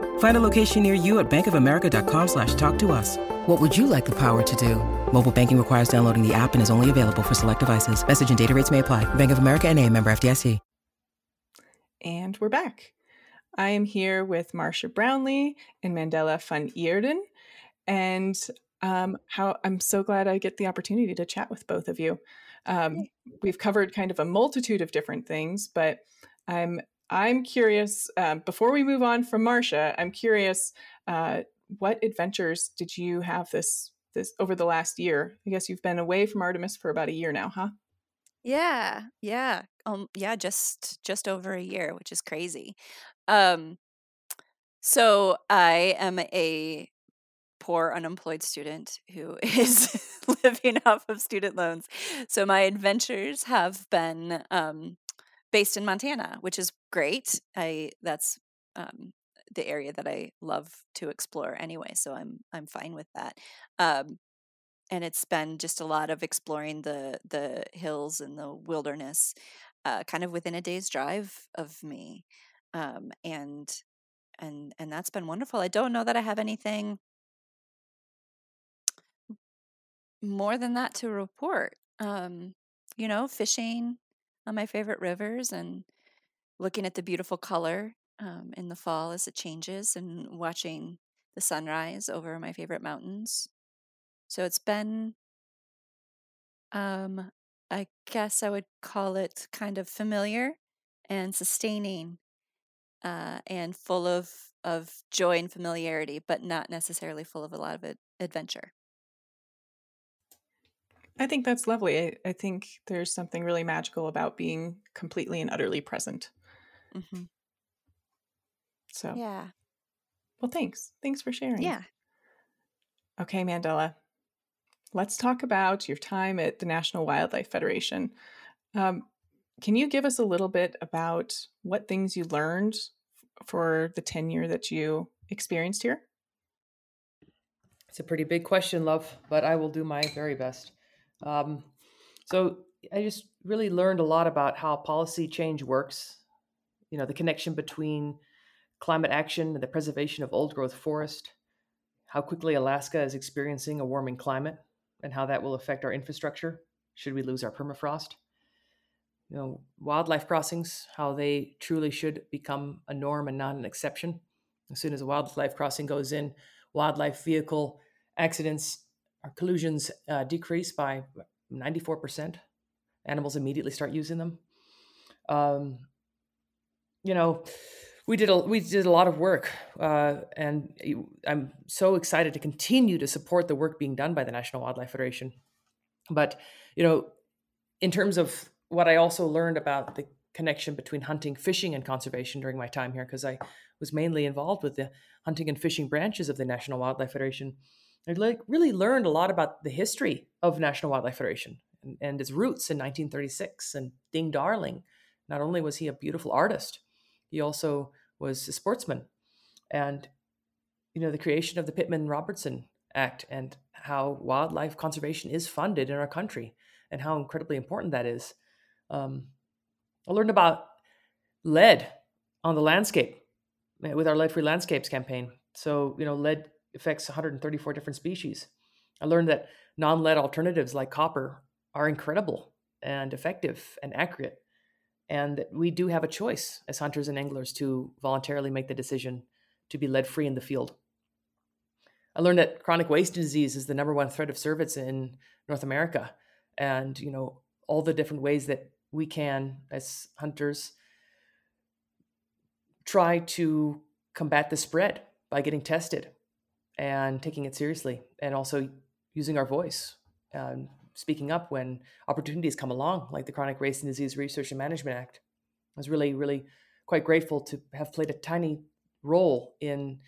Find a location near you at bankofamerica.com slash talk to us. What would you like the power to do? Mobile banking requires downloading the app and is only available for select devices. Message and data rates may apply. Bank of America and a member FDIC. And we're back. I am here with Marcia Brownlee and Mandela van Eeden. And um, how I'm so glad I get the opportunity to chat with both of you. Um, we've covered kind of a multitude of different things, but I'm I'm curious. Uh, before we move on from Marcia, I'm curious. Uh, what adventures did you have this this over the last year? I guess you've been away from Artemis for about a year now, huh? Yeah, yeah, um, yeah, just just over a year, which is crazy. Um, so I am a poor unemployed student who is living off of student loans. So my adventures have been um, based in Montana, which is great. I that's um, the area that I love to explore anyway, so I'm I'm fine with that. Um, and it's been just a lot of exploring the the hills and the wilderness, uh, kind of within a day's drive of me, um, and and and that's been wonderful. I don't know that I have anything more than that to report. Um, you know, fishing on my favorite rivers and looking at the beautiful color um, in the fall as it changes and watching the sunrise over my favorite mountains. So it's been, um, I guess I would call it kind of familiar and sustaining uh, and full of, of joy and familiarity, but not necessarily full of a lot of adventure. I think that's lovely. I, I, think there's something really magical about being completely and utterly present. Mm-hmm. So, yeah. Well, thanks. Thanks for sharing. Yeah. Okay, Mandela. Let's talk about your time at the National Wildlife Federation. Um, can you give us a little bit about what things you learned for the tenure that you experienced here? It's a pretty big question, love, but I will do my very best. Um, so I just really learned a lot about how policy change works. You know, the connection between climate action and the preservation of old growth forest, how quickly Alaska is experiencing a warming climate, and how that will affect our infrastructure should we lose our permafrost. You know, wildlife crossings, how they truly should become a norm and not an exception. As soon as a wildlife crossing goes in, wildlife vehicle accidents our collusions uh, decrease by 94%. Animals immediately start using them. Um, you know, we did a we did a lot of work, uh, and I'm so excited to continue to support the work being done by the National Wildlife Federation. But you know, in terms of what I also learned about the connection between hunting, fishing, and conservation during my time here, because I was mainly involved with the hunting and fishing branches of the National Wildlife Federation. I like really learned a lot about the history of National Wildlife Federation and, and its roots in 1936. And Ding Darling, not only was he a beautiful artist, he also was a sportsman. And you know the creation of the Pittman Robertson Act and how wildlife conservation is funded in our country and how incredibly important that is. Um, I learned about lead on the landscape eh, with our Lead Free Landscapes campaign. So, you know, lead affects 134 different species. I learned that non lead alternatives like copper are incredible and effective and accurate, and that we do have a choice as hunters and anglers to voluntarily make the decision to be lead free in the field. I learned that chronic wasting disease is the number one threat of cervids in North America, and you know all the different ways that we can, as hunters, try to combat the spread by getting tested and taking it seriously and also using our voice um, speaking up when opportunities come along like the chronic wasting disease research and management act. I was really really quite grateful to have played a tiny role in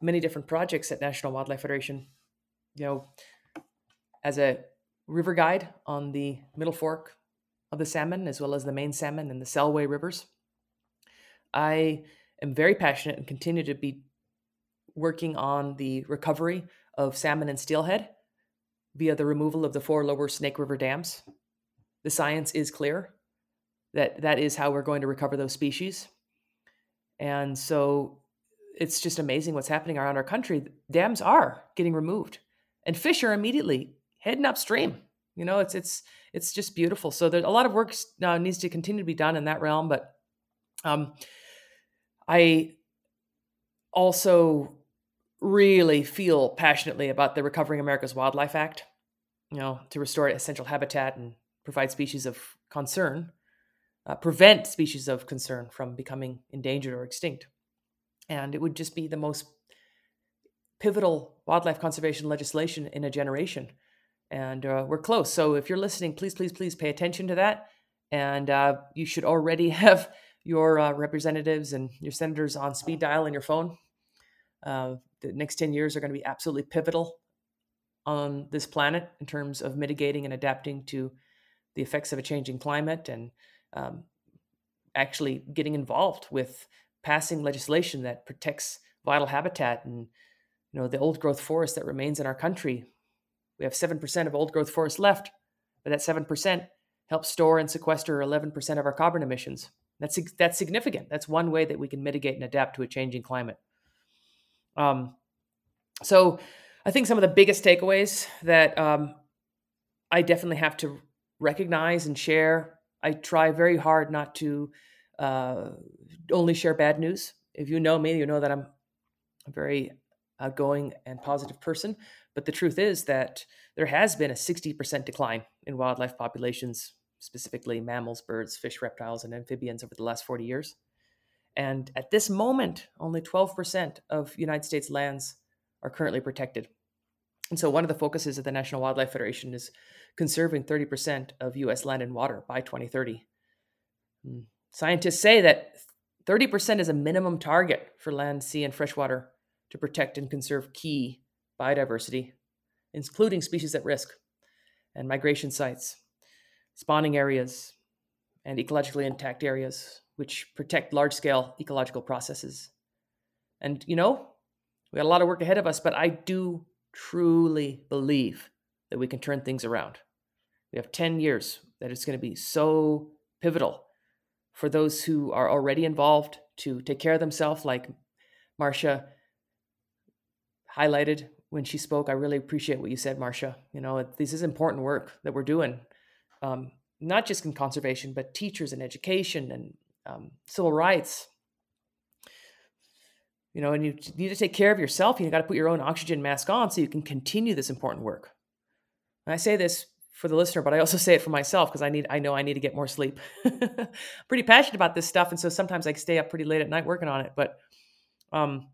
many different projects at national wildlife federation. You know as a river guide on the middle fork of the salmon as well as the main salmon and the selway rivers i am very passionate and continue to be working on the recovery of salmon and steelhead via the removal of the four lower Snake River dams. The science is clear that that is how we're going to recover those species. And so it's just amazing what's happening around our country. Dams are getting removed and fish are immediately heading upstream. You know, it's it's it's just beautiful. So there's a lot of work now needs to continue to be done in that realm, but um I also really feel passionately about the Recovering America's Wildlife Act, you know, to restore essential habitat and provide species of concern. uh, prevent species of concern from becoming endangered or extinct. And it would just be the most pivotal wildlife conservation legislation in a generation. And uh, we're close. So if you're listening, please, please, please pay attention to that. And uh, you should already have your uh, representatives and your senators on speed dial in your phone. The next 10 years are going to be absolutely pivotal on this planet in terms of mitigating and adapting to the effects of a changing climate and um, actually getting involved with passing legislation that protects vital habitat and you know the old growth forest that remains in our country. We have 7% of old growth forest left but that 7% helps store and sequester 11% of our carbon emissions. That's that's significant. That's one way that we can mitigate and adapt to a changing climate um, so i think some of the biggest takeaways that um, i definitely have to recognize and share I try very hard not to uh, only share bad news. If you know me, you know that I'm a very outgoing and positive person. But the truth is that there has been a 60% decline in wildlife populations, specifically mammals, birds, fish, reptiles, and amphibians over the last 40 years. And at this moment, only 12% of United States lands are currently protected. And so one of the focuses of the National Wildlife Federation is conserving 30% of US land and water by 2030. Hmm. Scientists say that 30% is a minimum target for land, sea, and freshwater to protect and conserve key biodiversity, including species at risk and migration sites, spawning areas, and ecologically intact areas, which protect large scale ecological processes. And, you know, we got a lot of work ahead of us, but I do truly believe that we can turn things around. We have 10 years that it's going to be so pivotal for those who are already involved to take care of themselves, like Marcia highlighted when she spoke. I really appreciate what you said, Marcia. You know, this is important work that we're doing, um, not just in conservation, but teachers and education and um, civil rights. You know, and you need to take care of yourself. You got to put your own oxygen mask on so you can continue this important work. And I say this for the listener, but I also say it for myself because I need I know I need to get more sleep. pretty passionate about this stuff, and so sometimes I stay up pretty late at night working on it. But um,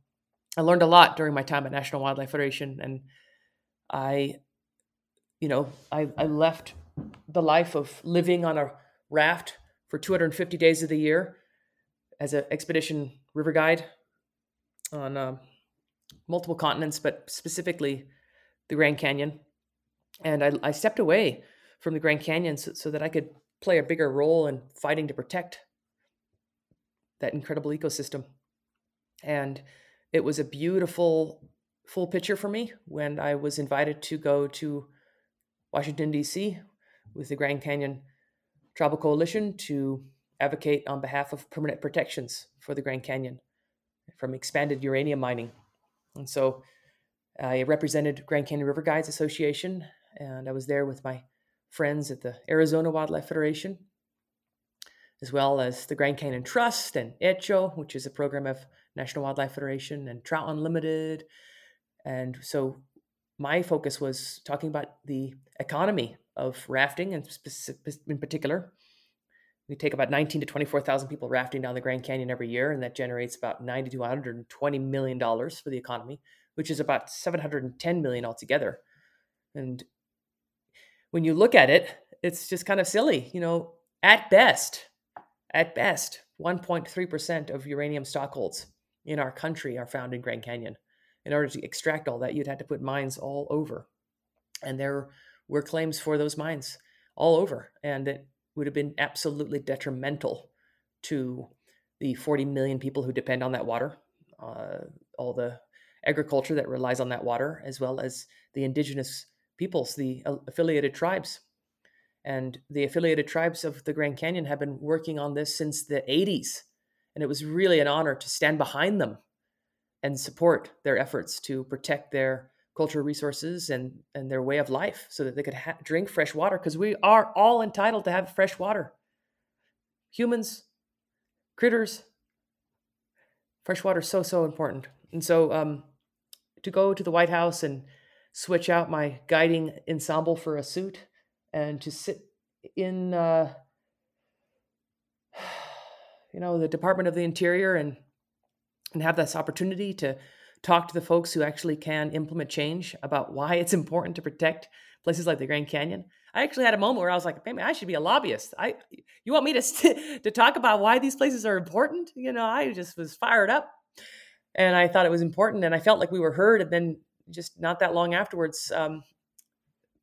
I learned a lot during my time at National Wildlife Federation, and I, you know, I, I left the life of living on a raft for 250 days of the year as an expedition river guide on uh, multiple continents, but specifically the Grand Canyon and I, I stepped away from the Grand Canyon so, so that I could play a bigger role in fighting to protect that incredible ecosystem. And it was a beautiful full picture for me when I was invited to go to Washington, D.C. with the Grand Canyon Tribal Coalition to advocate on behalf of permanent protections for the Grand Canyon from expanded uranium mining. And so I represented Grand Canyon River Guides Association and I was there with my friends at the Arizona Wildlife Federation, as well as the Grand Canyon Trust and ECHO, which is a program of National Wildlife Federation, and Trout Unlimited. And so my focus was talking about the economy of rafting, and in particular, we take about 19 to 24,000 people rafting down the Grand Canyon every year, and that generates about 90 to 120 million dollars for the economy, which is about 710 million altogether. And when you look at it, it's just kind of silly. You know, at best, at best, 1.3% of uranium stockholds in our country are found in Grand Canyon. In order to extract all that, you'd have to put mines all over. And there were claims for those mines all over. And it would have been absolutely detrimental to the 40 million people who depend on that water, uh, all the agriculture that relies on that water, as well as the indigenous peoples, the affiliated tribes. And the affiliated tribes of the Grand Canyon have been working on this since the 80s. And it was really an honor to stand behind them and support their efforts to protect their cultural resources and, and their way of life so that they could ha- drink fresh water because we are all entitled to have fresh water. Humans, critters, fresh water is so, so important. And so um, to go to the White House and switch out my guiding ensemble for a suit and to sit in uh, you know, the Department of the Interior and and have this opportunity to talk to the folks who actually can implement change about why it's important to protect places like the Grand Canyon. I actually had a moment where I was like, maybe I should be a lobbyist. I, you want me to st- to talk about why these places are important? You know, I just was fired up, and I thought it was important, and I felt like we were heard. And then just not that long afterwards, um,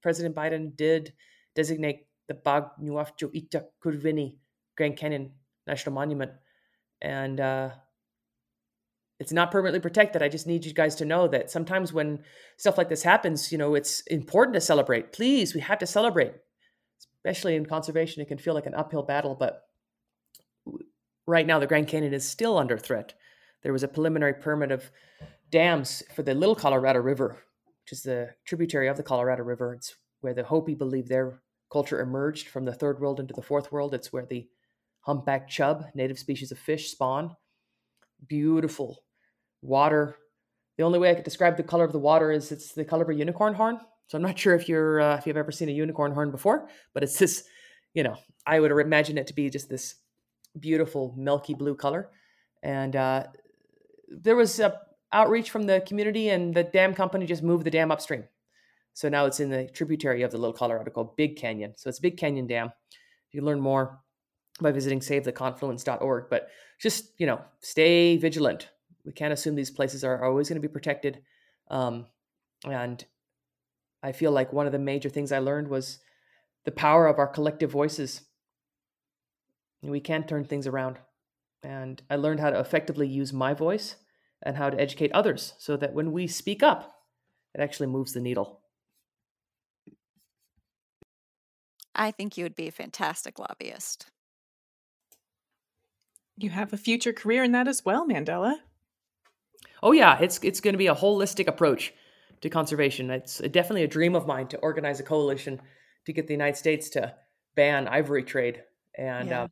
President Biden did designate the Bag Ita Kurvini Grand Canyon National Monument, and uh, it's not permanently protected. I just need you guys to know that sometimes when stuff like this happens, you know, it's important to celebrate. Please, we have to celebrate, especially in conservation. It can feel like an uphill battle, but right now the Grand Canyon is still under threat. There was a preliminary permit of dams for the Little Colorado River, which is the tributary of the Colorado River. It's where the Hopi believe their culture emerged from the third world into the fourth world. It's where the humpback chub, native species of fish, spawn. Beautiful water. The only way I could describe the color of the water is it's the color of a unicorn horn. So I'm not sure if you're uh, if you've ever seen a unicorn horn before, but it's this, you know, I would imagine it to be just this beautiful milky blue color. And uh, there was a outreach from the community, and the dam company just moved the dam upstream. So now it's in the tributary of the Little Colorado called Big Canyon. So it's Big Canyon Dam. You can learn more by visiting savetheconfluence.org. But just you know, stay vigilant we can't assume these places are always going to be protected. Um, and I feel like one of the major things I learned was the power of our collective voices. We can turn things around. And I learned how to effectively use my voice and how to educate others so that when we speak up, it actually moves the needle. I think you would be a fantastic lobbyist. You have a future career in that as well, Mandela oh yeah, it's it's going to be a holistic approach to conservation. It's definitely a dream of mine to organize a coalition to get the United States to ban ivory trade, and yeah. uh,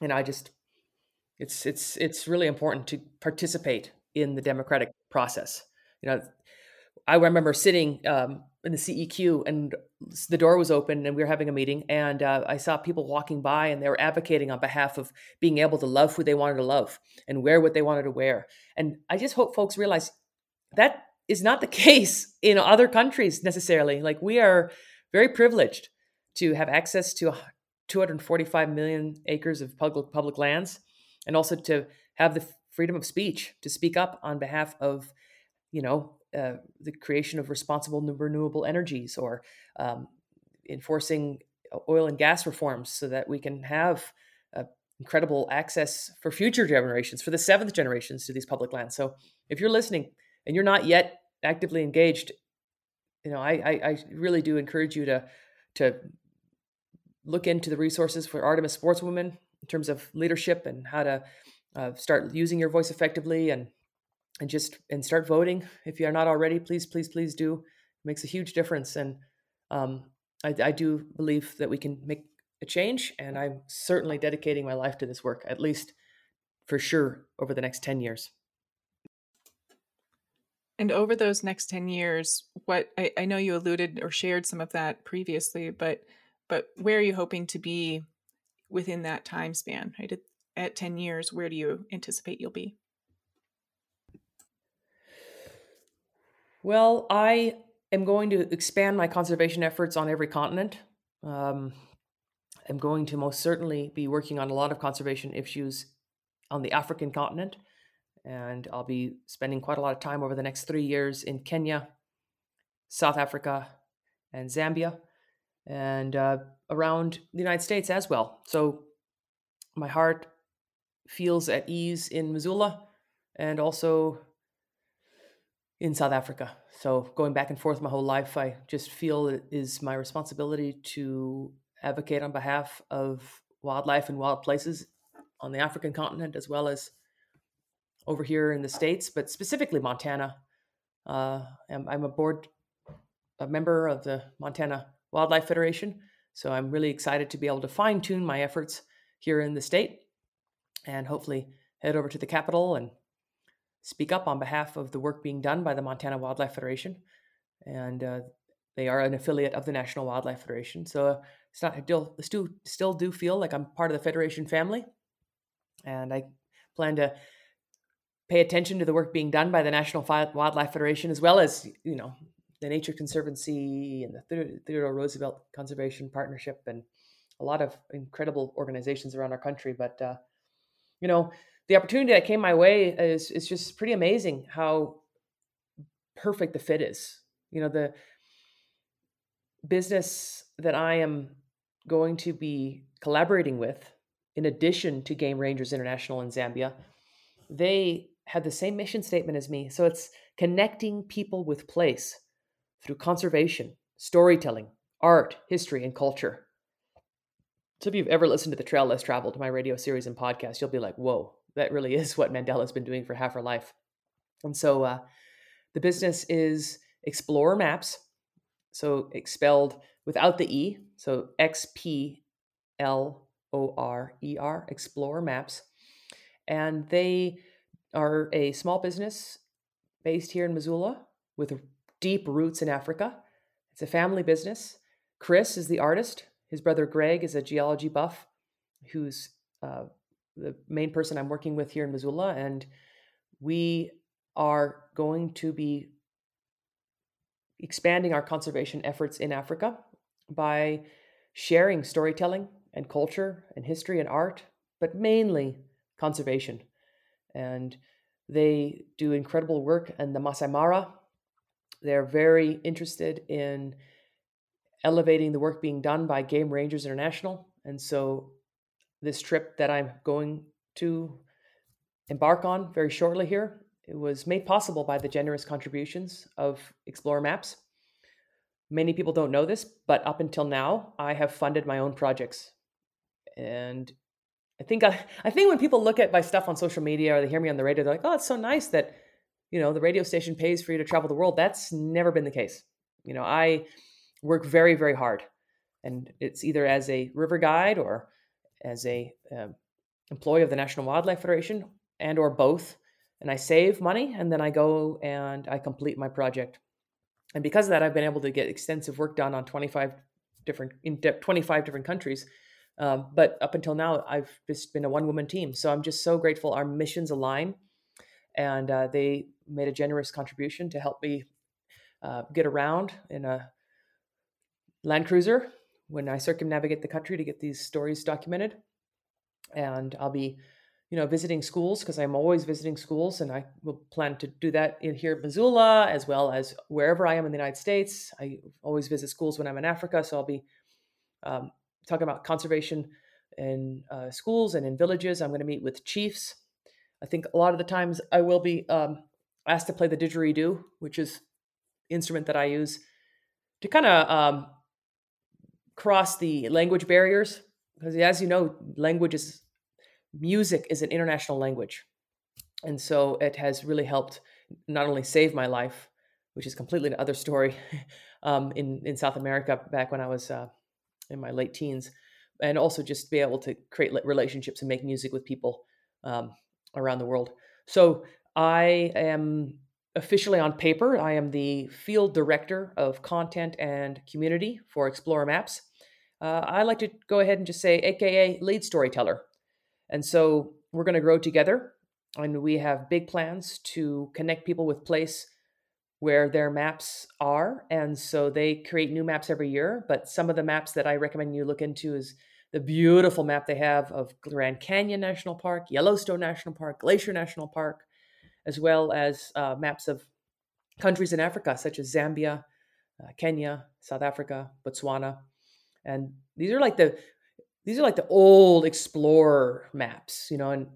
and I just it's it's it's really important to participate in the democratic process. You know, I remember sitting um, in the CEQ and the door was open and we were having a meeting and uh, I saw people walking by and they were advocating on behalf of being able to love who they wanted to love and wear what they wanted to wear. And I just hope folks realize that is not the case in other countries necessarily. Like we are very privileged to have access to 245 million acres of public public lands and also to have the freedom of speech to speak up on behalf of you know uh, the creation of responsible renewable energies or um, enforcing oil and gas reforms so that we can have uh, incredible access for future generations, for the seventh generations to these public lands. So if you're listening and you're not yet actively engaged, you know, I, I, I really do encourage you to to look into the resources for Artemis sportswomen in terms of leadership and how to uh, start using your voice effectively and and just and start voting. If you are not already please please please do. It makes a huge difference and um, I, I do believe that we can make a change and i'm certainly dedicating my life to this work at least for sure over the next 10 years. And over those next 10 years what I, I know you alluded or shared some of that previously but but where are you hoping to be within that time span? Right at, at 10 years where do you anticipate you'll be Well, I am going to expand my conservation efforts on every continent. Um, I'm going to most certainly be working on a lot of conservation issues on the African continent, and I'll be spending quite a lot of time over the next three years in Kenya, South Africa, and Zambia, and uh, around the United States as well. So my heart feels at ease in Missoula and also in South Africa. So going back and forth my whole life, I just feel it is my responsibility to advocate on behalf of wildlife and wild places on the African continent as well as over here in the states, but specifically Montana. Uh, I'm, I'm a board a member of the Montana Wildlife Federation, so I'm really excited to be able to fine tune my efforts here in the state and hopefully head over to the capital and speak up on behalf of the work being done by the Montana Wildlife Federation, and uh, they are an affiliate of the National Wildlife Federation. So it's not I still still still do feel like I'm part of the federation family, And I plan to pay attention to the work being done by the National Wildlife Federation, as well as, you know, the Nature Conservancy and the Theodore Roosevelt Conservation Partnership and a lot of incredible organizations around our country. But, uh, you know, the opportunity that came my way is, is just pretty amazing how perfect the fit is. You know, the business that I am going to be collaborating with, in addition to Game Rangers International in Zambia, they had the same mission statement as me. So it's connecting people with place through conservation, storytelling, art, history, and culture. So if you've ever listened to the Trail Less Traveled, my radio series and podcast, you'll be like, whoa, that really is what Mandela's been doing for half her life. And so uh, the business is Xplorer Maps. So expelled without the E. So X P L O R E R, Xplorer Maps. And they are a small business based here in Missoula with deep roots in Africa. It's a family business. Chris is the artist. His brother Greg is a geology buff who's uh, the main person I'm working with here in Missoula. And we are going to be expanding our conservation efforts in Africa by sharing storytelling and culture and history and art, but mainly conservation. And they do incredible work and the Masai Mara. They're very interested in elevating the work being done by Game Rangers International. And so, this trip that I'm going to embark on very shortly here it was made possible by the generous contributions of Xplorer Maps. Many people don't know this, but up until now, I have funded my own projects. And I think I, I think when people look at my stuff on social media or they hear me on the radio, they're like, "Oh, it's so nice that you know the radio station pays for you to travel the world." That's never been the case. You know, I work very, very hard, and it's either as a river guide or as a uh, employee of the National Wildlife Federation, and or both and I save money and then I go and I complete my project. And because of that, I've been able to get extensive work done on 25 different in 25 different countries. Um, but up until now, I've just been a one woman team. So I'm just so grateful. Our missions align, and uh, they made a generous contribution to help me uh, get around in a Land Cruiser when I circumnavigate the country to get these stories documented. And I'll be you know, visiting schools because I'm always visiting schools, and I will plan to do that in here at Missoula as well as wherever I am in the United States. I always visit schools when I'm in Africa, so I'll be um, talking about conservation in uh, schools and in villages. I'm going to meet with chiefs. I think a lot of the times I will be um, asked to play the didgeridoo, which is instrument that I use to kind of um, cross the language barriers because, as you know, language is music is an international language. And so it has really helped not only save my life, which is completely another story um, in, in South America back when I was uh, in my late teens, and also just be able to create relationships and make music with people um, around the world. So I am officially on paper. I am the field director of content and community for Xplorer Maps. Uh, I like to go ahead and just say, AKA lead storyteller. And so we're going to grow together. And we have big plans to connect people with place where their maps are. And so they create new maps every year. But some of the maps that I recommend you look into is the beautiful map they have of Grand Canyon National Park, Yellowstone National Park, Glacier National Park, as well as uh, maps of countries in Africa, such as Zambia, uh, Kenya, South Africa, Botswana. And these are like the these are like the old explorer maps, you know, and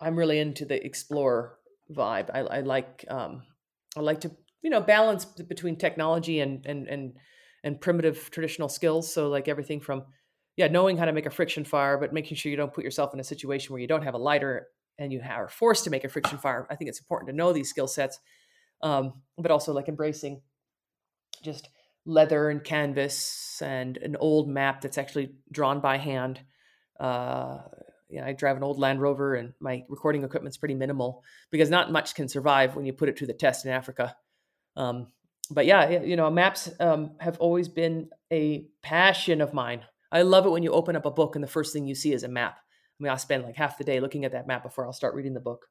I'm really into the explorer vibe. I, I like um, I like to you know balance between technology and and and and primitive traditional skills. So like everything from yeah knowing how to make a friction fire, but making sure you don't put yourself in a situation where you don't have a lighter and you are forced to make a friction fire. I think it's important to know these skill sets, um, but also like embracing just leather and canvas and an old map that's actually drawn by hand. Uh, you know, I drive an old Land Rover and my recording equipment's pretty minimal because not much can survive when you put it to the test in Africa. Um, but yeah, you know, maps um, have always been a passion of mine. I love it when you open up a book and the first thing you see is a map. Mean, I'll spend like half the day looking at that map before I'll start reading the book.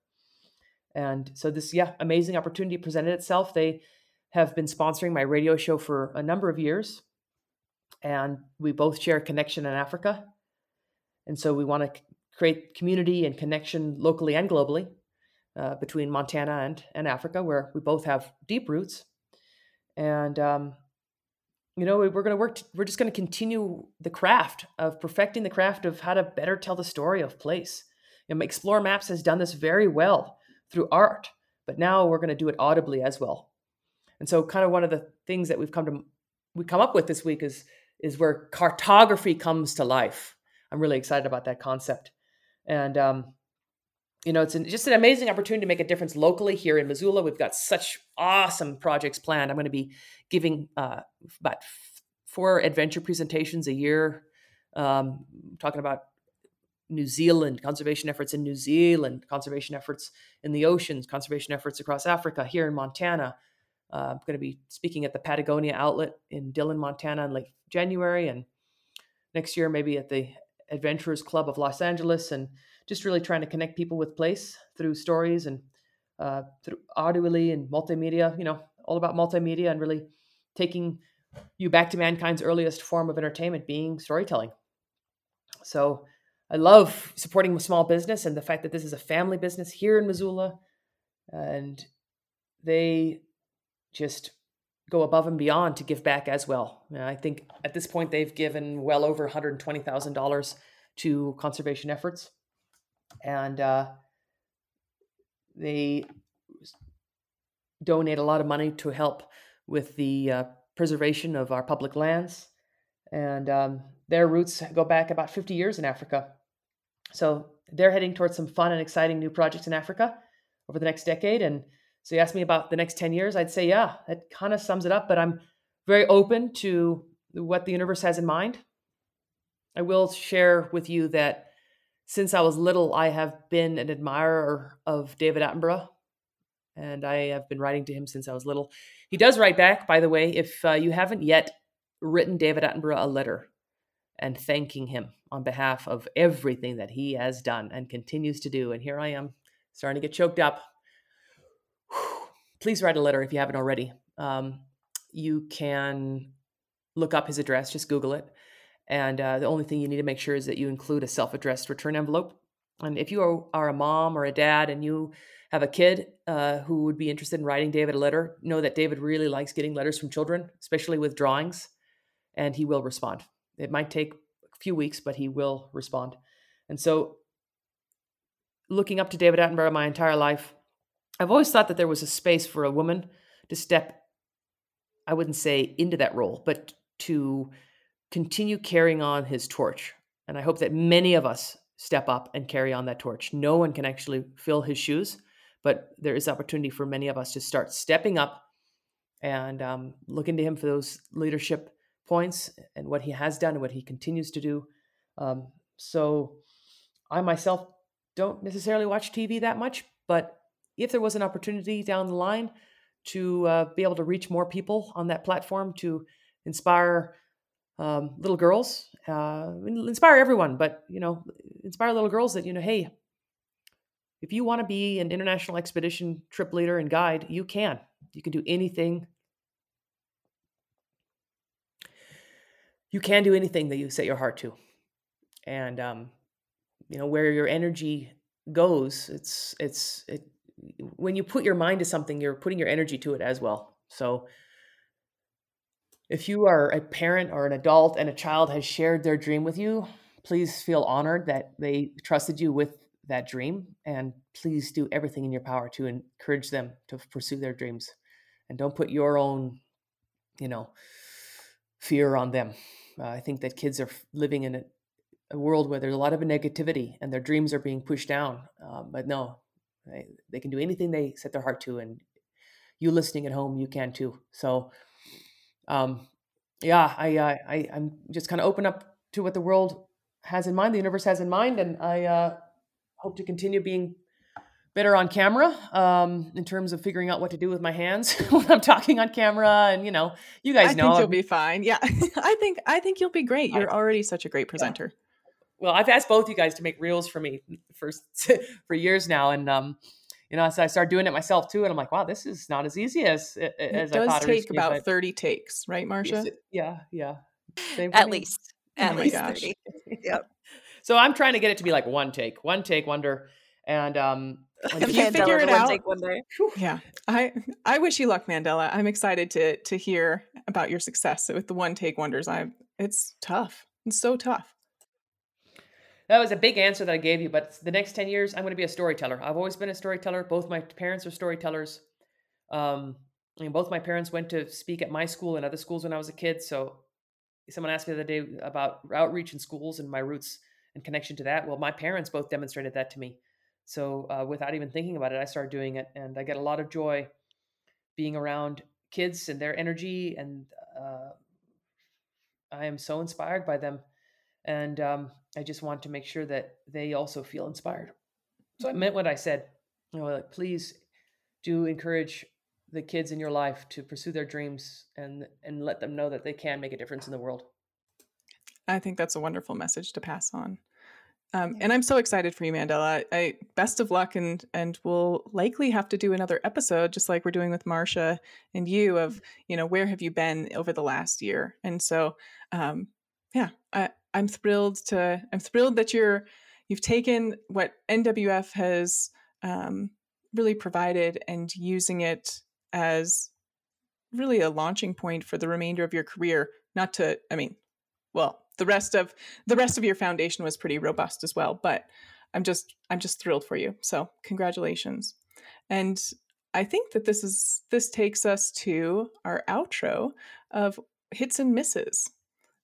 And so this, yeah, amazing opportunity presented itself. They have been sponsoring my radio show for a number of years, and we both share a connection in Africa. And so we want to create community and connection locally and globally uh, between Montana and, and Africa, where we both have deep roots. And, um, you know, we're going to work, we're just going to continue the craft of perfecting the craft of how to better tell the story of place. Know, Xplorer Maps has done this very well through art, but now we're going to do it audibly as well. And so, kind of one of the things that we've come to we come up with this week is is where cartography comes to life. I'm really excited about that concept, and um, you know, it's an, just an amazing opportunity to make a difference locally here in Missoula. We've got such awesome projects planned. I'm going to be giving uh, about four adventure presentations a year, um, talking about New Zealand, conservation efforts in New Zealand, conservation efforts in the oceans, conservation efforts across Africa, here in Montana. Uh, I'm going to be speaking at the Patagonia outlet in Dillon, Montana in late January, and next year maybe at the Adventurers Club of Los Angeles, and just really trying to connect people with place through stories and uh, through audibly and multimedia. You know, all about multimedia and really taking you back to mankind's earliest form of entertainment, being storytelling. So I love supporting small business and the fact that this is a family business here in Missoula, and they just go above and beyond to give back as well. And I think at this point they've given well over $120,000 to conservation efforts, and uh, they donate a lot of money to help with the uh, preservation of our public lands. And um, their roots go back about 50 years in Africa. So they're heading towards some fun and exciting new projects in Africa over the next decade. And so you asked me about the next 10 years, I'd say, yeah, that kind of sums it up, but I'm very open to what the universe has in mind. I will share with you that since I was little, I have been an admirer of David Attenborough, and I have been writing to him since I was little. He does write back, by the way. If uh, you haven't yet written David Attenborough a letter and thanking him on behalf of everything that he has done and continues to do, and here I am starting to get choked up. Please write a letter if you haven't already. Um, you can look up his address, just Google it. And uh, the only thing you need to make sure is that you include a self addressed return envelope. And if you are, are, a mom or a dad and you have a kid uh, who would be interested in writing David a letter, know that David really likes getting letters from children, especially with drawings, and he will respond. It might take a few weeks, but he will respond. And so, looking up to David Attenborough my entire life, I've always thought that there was a space for a woman to step, I wouldn't say into that role, but to continue carrying on his torch. And I hope that many of us step up and carry on that torch. No one can actually fill his shoes but there is opportunity for many of us to start stepping up and um, looking to him for those leadership points and what he has done and what he continues to do. Um, so I myself don't necessarily watch TV that much, but if there was an opportunity down the line to uh, be able to reach more people on that platform to inspire um, little girls, uh, inspire everyone, but you know, inspire little girls that you know, hey, if you want to be an international expedition trip leader and guide, you can. You can do anything. You can do anything that you set your heart to. And um, you know, where your energy goes, it's it's it when you put your mind to something, you're putting your energy to it as well. So if you are a parent or an adult and a child has shared their dream with you, please feel honored that they trusted you with that dream and please do everything in your power to encourage them to pursue their dreams. And don't put your own you know fear on them. Uh, i think that kids are living in a, a, world where there's a lot of negativity and their dreams are being pushed down um, but no they, they can do anything they set their heart to and you listening at home you can too. So um, yeah I, I, I i'm just kind of open up to what the world has in mind the universe has in mind and i uh, hope to continue being better on camera um, in terms of figuring out what to do with my hands when I'm talking on camera. And you know, you guys I know think you'll be fine. Yeah, I think I think you'll be great. You're I, already such a great presenter. well, I've asked both you guys to make reels for me for for years now, and um, you know, so I started doing it myself too, and I'm like, wow, this is not as easy as as it I does thought. take it about but, thirty takes, right, Marcia? Yeah, yeah. At least, at oh least thirty. Yep. So I'm trying to get it to be like one take, one take wonder, and um, if you figure it out, one day. yeah, I I wish you luck, Mandela. I'm excited to to hear about your success with the one take wonders. I it's tough. It's so tough. That was a big answer that I gave you, but the next 10 years, I'm going to be a storyteller. I've always been a storyteller. Both my parents are storytellers. Um, mean, both my parents went to speak at my school and other schools when I was a kid. So someone asked me the other day about outreach in schools and my roots and connection to that. Well, my parents both demonstrated that to me. So uh, without even thinking about it, I started doing it. And I get a lot of joy being around kids and their energy. And uh, I am so inspired by them. And um, I just want to make sure that they also feel inspired. So I meant what I said. You know, like please do encourage the kids in your life to pursue their dreams and and let them know that they can make a difference in the world. I think that's a wonderful message to pass on. Um, and I'm so excited for you, Mandela. I, best of luck, and and we'll likely have to do another episode, just like we're doing with Marcia and you, of you know where have you been over the last year. And so, um, yeah, I, I'm thrilled to I'm thrilled that you're you've taken what NWF has um, really provided and using it as really a launching point for the remainder of your career. Not to, I mean, well, the rest of the rest of your foundation was pretty robust as well, but I'm just I'm just thrilled for you. So congratulations. And I think that this is this takes us to our outro of hits and misses.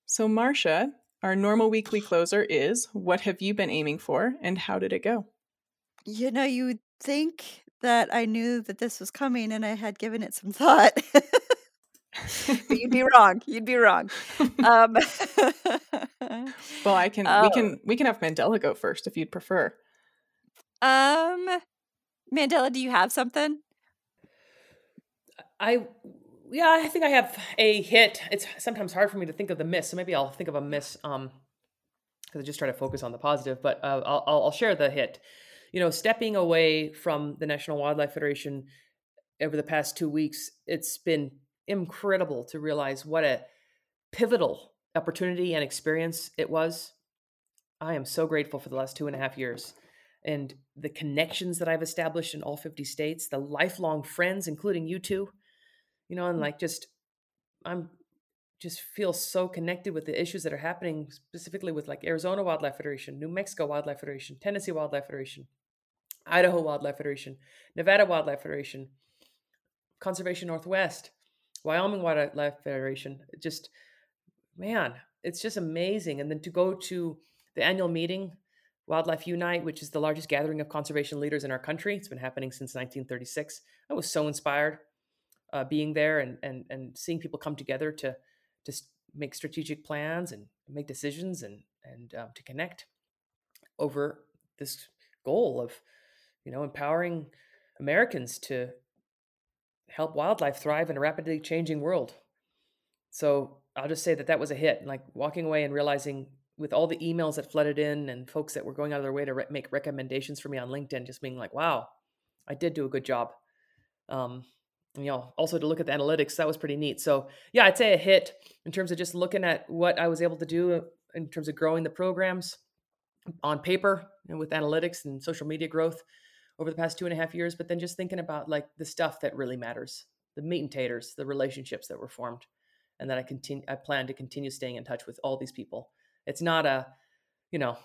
So Marcia, our normal weekly closer is what have you been aiming for and how did it go? You know, you'd think that I knew that this was coming and I had given it some thought. but you'd be wrong. You'd be wrong. Um, well, I can we oh. can we can have Mandela go first if you'd prefer. um, Mandela, do you have something? I yeah, I think I have a hit. It's sometimes hard for me to think of the miss, so maybe I'll think of a miss. Um, because I just try to focus on the positive. But uh, I'll I'll share the hit. You know, stepping away from the National Wildlife Federation over the past two weeks, it's been incredible to realize what a pivotal opportunity and experience it was. I am so grateful for the last two and a half years and the connections that I've established in all 50 states, the lifelong friends, including you two, you know, and mm. like just, I'm just feel so connected with the issues that are happening specifically with like Arizona Wildlife Federation, New Mexico Wildlife Federation, Tennessee Wildlife Federation, Idaho Wildlife Federation, Nevada Wildlife Federation, Conservation Northwest, Wyoming Wildlife Federation. Just, man, it's just amazing. And then to go to the annual meeting, Wildlife Unite, which is the largest gathering of conservation leaders in our country. It's been happening since 1936. I was so inspired uh, being there and, and, and seeing people come together to, to make strategic plans and make decisions and, and um, to connect over this goal of, you know, empowering Americans to help wildlife thrive in a rapidly changing world. So I'll just say that that was a hit. Like walking away and realizing with all the emails that flooded in and folks that were going out of their way to re- make recommendations for me on LinkedIn, just being like, wow, I did do a good job. Um, you know, also to look at the analytics, that was pretty neat. So yeah, I'd say a hit in terms of just looking at what I was able to do uh, in terms of growing the programs on paper and with analytics and social media growth over the past two and a half years, but then just thinking about like the stuff that really matters, the meat and taters, the relationships that were formed, and that I continue, I plan to continue staying in touch with all these people. It's not a, you know,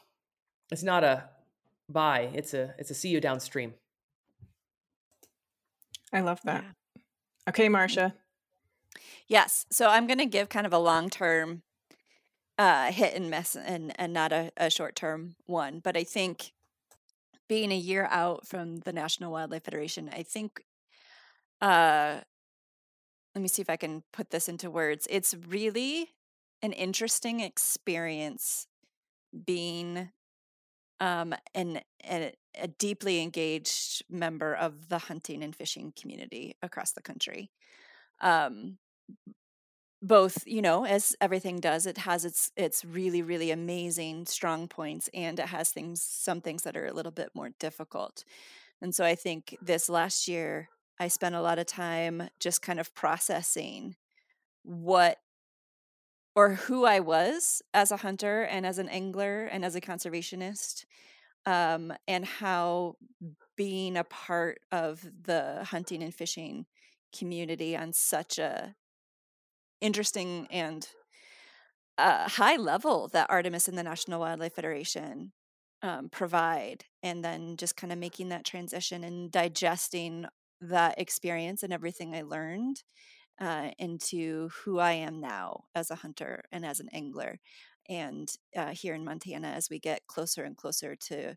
it's not a bye. It's a, it's a see you downstream. I love that. Okay, Marcia. Yes. So I'm going to give kind of a long term uh, hit and miss and, and not a, a short term one. But I think being a year out from the National Wildlife Federation, I think, uh, let me see if I can put this into words. It's really an interesting experience being um, an, a, a deeply engaged member of the hunting and fishing community across the country. Um, both you know as everything does it has its its really really amazing strong points and it has things some things that are a little bit more difficult and so i think this last year i spent a lot of time just kind of processing what or who i was as a hunter and as an angler and as a conservationist um, and how being a part of the hunting and fishing community on such a interesting and uh, high level that Artemis and the National Wildlife Federation um, provide, and then just kind of making that transition and digesting that experience and everything I learned uh, into who I am now as a hunter and as an angler. And uh, here in Montana, as we get closer and closer to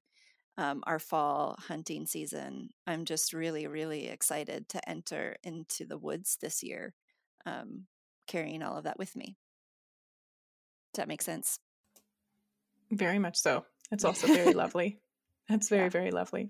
um, our fall hunting season, I'm just really, really excited to enter into the woods this year um, carrying all of that with me. Does that make sense? Very much so. It's also very lovely. That's very, yeah. very lovely.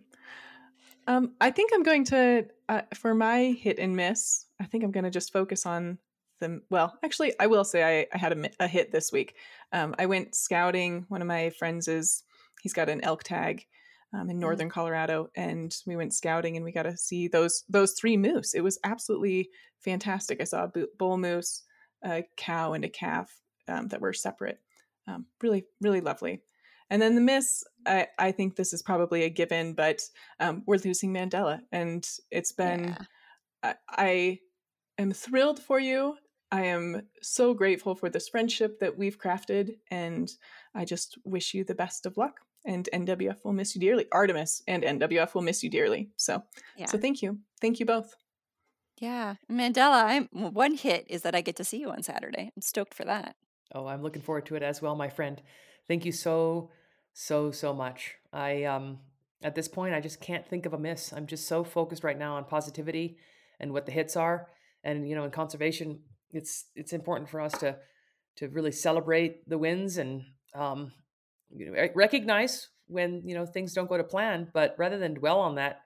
Um, I think I'm going to, uh, for my hit and miss, I think I'm going to just focus on the, well, actually, I will say I, I had a, a, hit this week. Um, I went scouting. One of my friends is, he's got an elk tag um, in mm. northern Colorado, and we went scouting and we got to see those those three moose. It was absolutely fantastic. I saw a bull moose, a cow, and a calf um, that were separate. Um, really, really lovely. And then the miss, I, I, think this is probably a given, but um, we're losing Mandela, and it's been. Yeah. I, I am thrilled for you. I am so grateful for this friendship that we've crafted, and I just wish you the best of luck and NWF will miss you dearly. Artemis and NWF will miss you dearly. So, yeah. so thank you, thank you both. Yeah, Mandela. I'm one hit is that I get to see you on Saturday. I'm stoked for that. Oh, I'm looking forward to it as well, my friend. Thank you so, so, so much. I um at this point, I just can't think of a miss. I'm just so focused right now on positivity and what the hits are. And you know, in conservation, it's it's important for us to to really celebrate the wins and um, you know, recognize when you know things don't go to plan but rather than dwell on that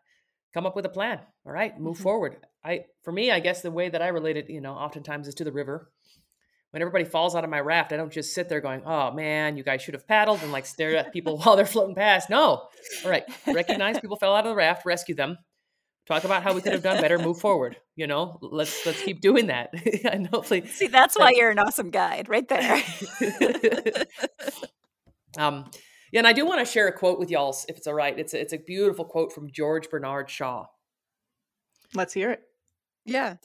come up with a plan all right? Move mm-hmm. forward. I for me i guess the way that i relate it you know oftentimes is to the river. When everybody falls out of my raft i don't just sit there going oh man you guys should have paddled and like stare at people while they're floating past. No. All right. Recognize people fell out of the raft rescue them talk about how we could have done better move forward you know let's let's keep doing that and hopefully see that's why you're an awesome guide right there Um, yeah, and I do want to share a quote with y'all, if it's all right. It's a, it's a beautiful quote from George Bernard Shaw. Let's hear it. Yeah.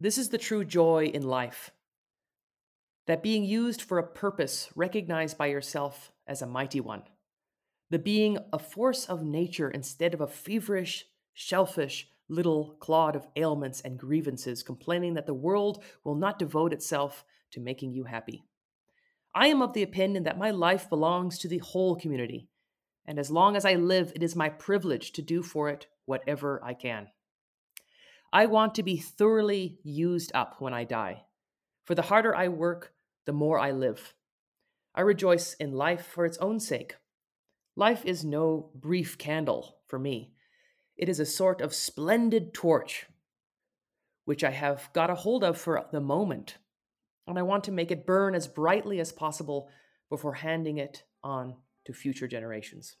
This is the true joy in life that being used for a purpose recognized by yourself as a mighty one, the being a force of nature instead of a feverish, shellfish little clod of ailments and grievances, complaining that the world will not devote itself to making you happy. I am of the opinion that my life belongs to the whole community, and as long as I live, it is my privilege to do for it whatever I can. I want to be thoroughly used up when I die, for the harder I work, the more I live. I rejoice in life for its own sake. Life is no brief candle for me. It is a sort of splendid torch, which I have got a hold of for the moment and I want to make it burn as brightly as possible before handing it on to future generations.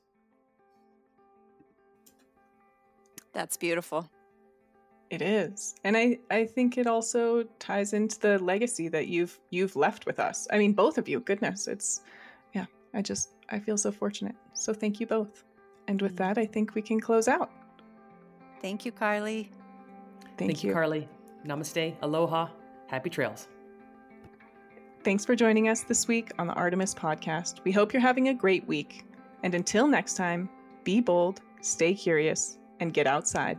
That's beautiful. It is. And I, I think it also ties into the legacy that you've you've left with us. I mean both of you, goodness. It's yeah, I just I feel so fortunate. So thank you both. And with mm. that I think we can close out. Thank you, Carly. Thank, thank you. you, Carly. Namaste. Aloha. Happy trails. Thanks for joining us this week on the Artemis podcast. We hope you're having a great week. And until next time, be bold, stay curious, and get outside.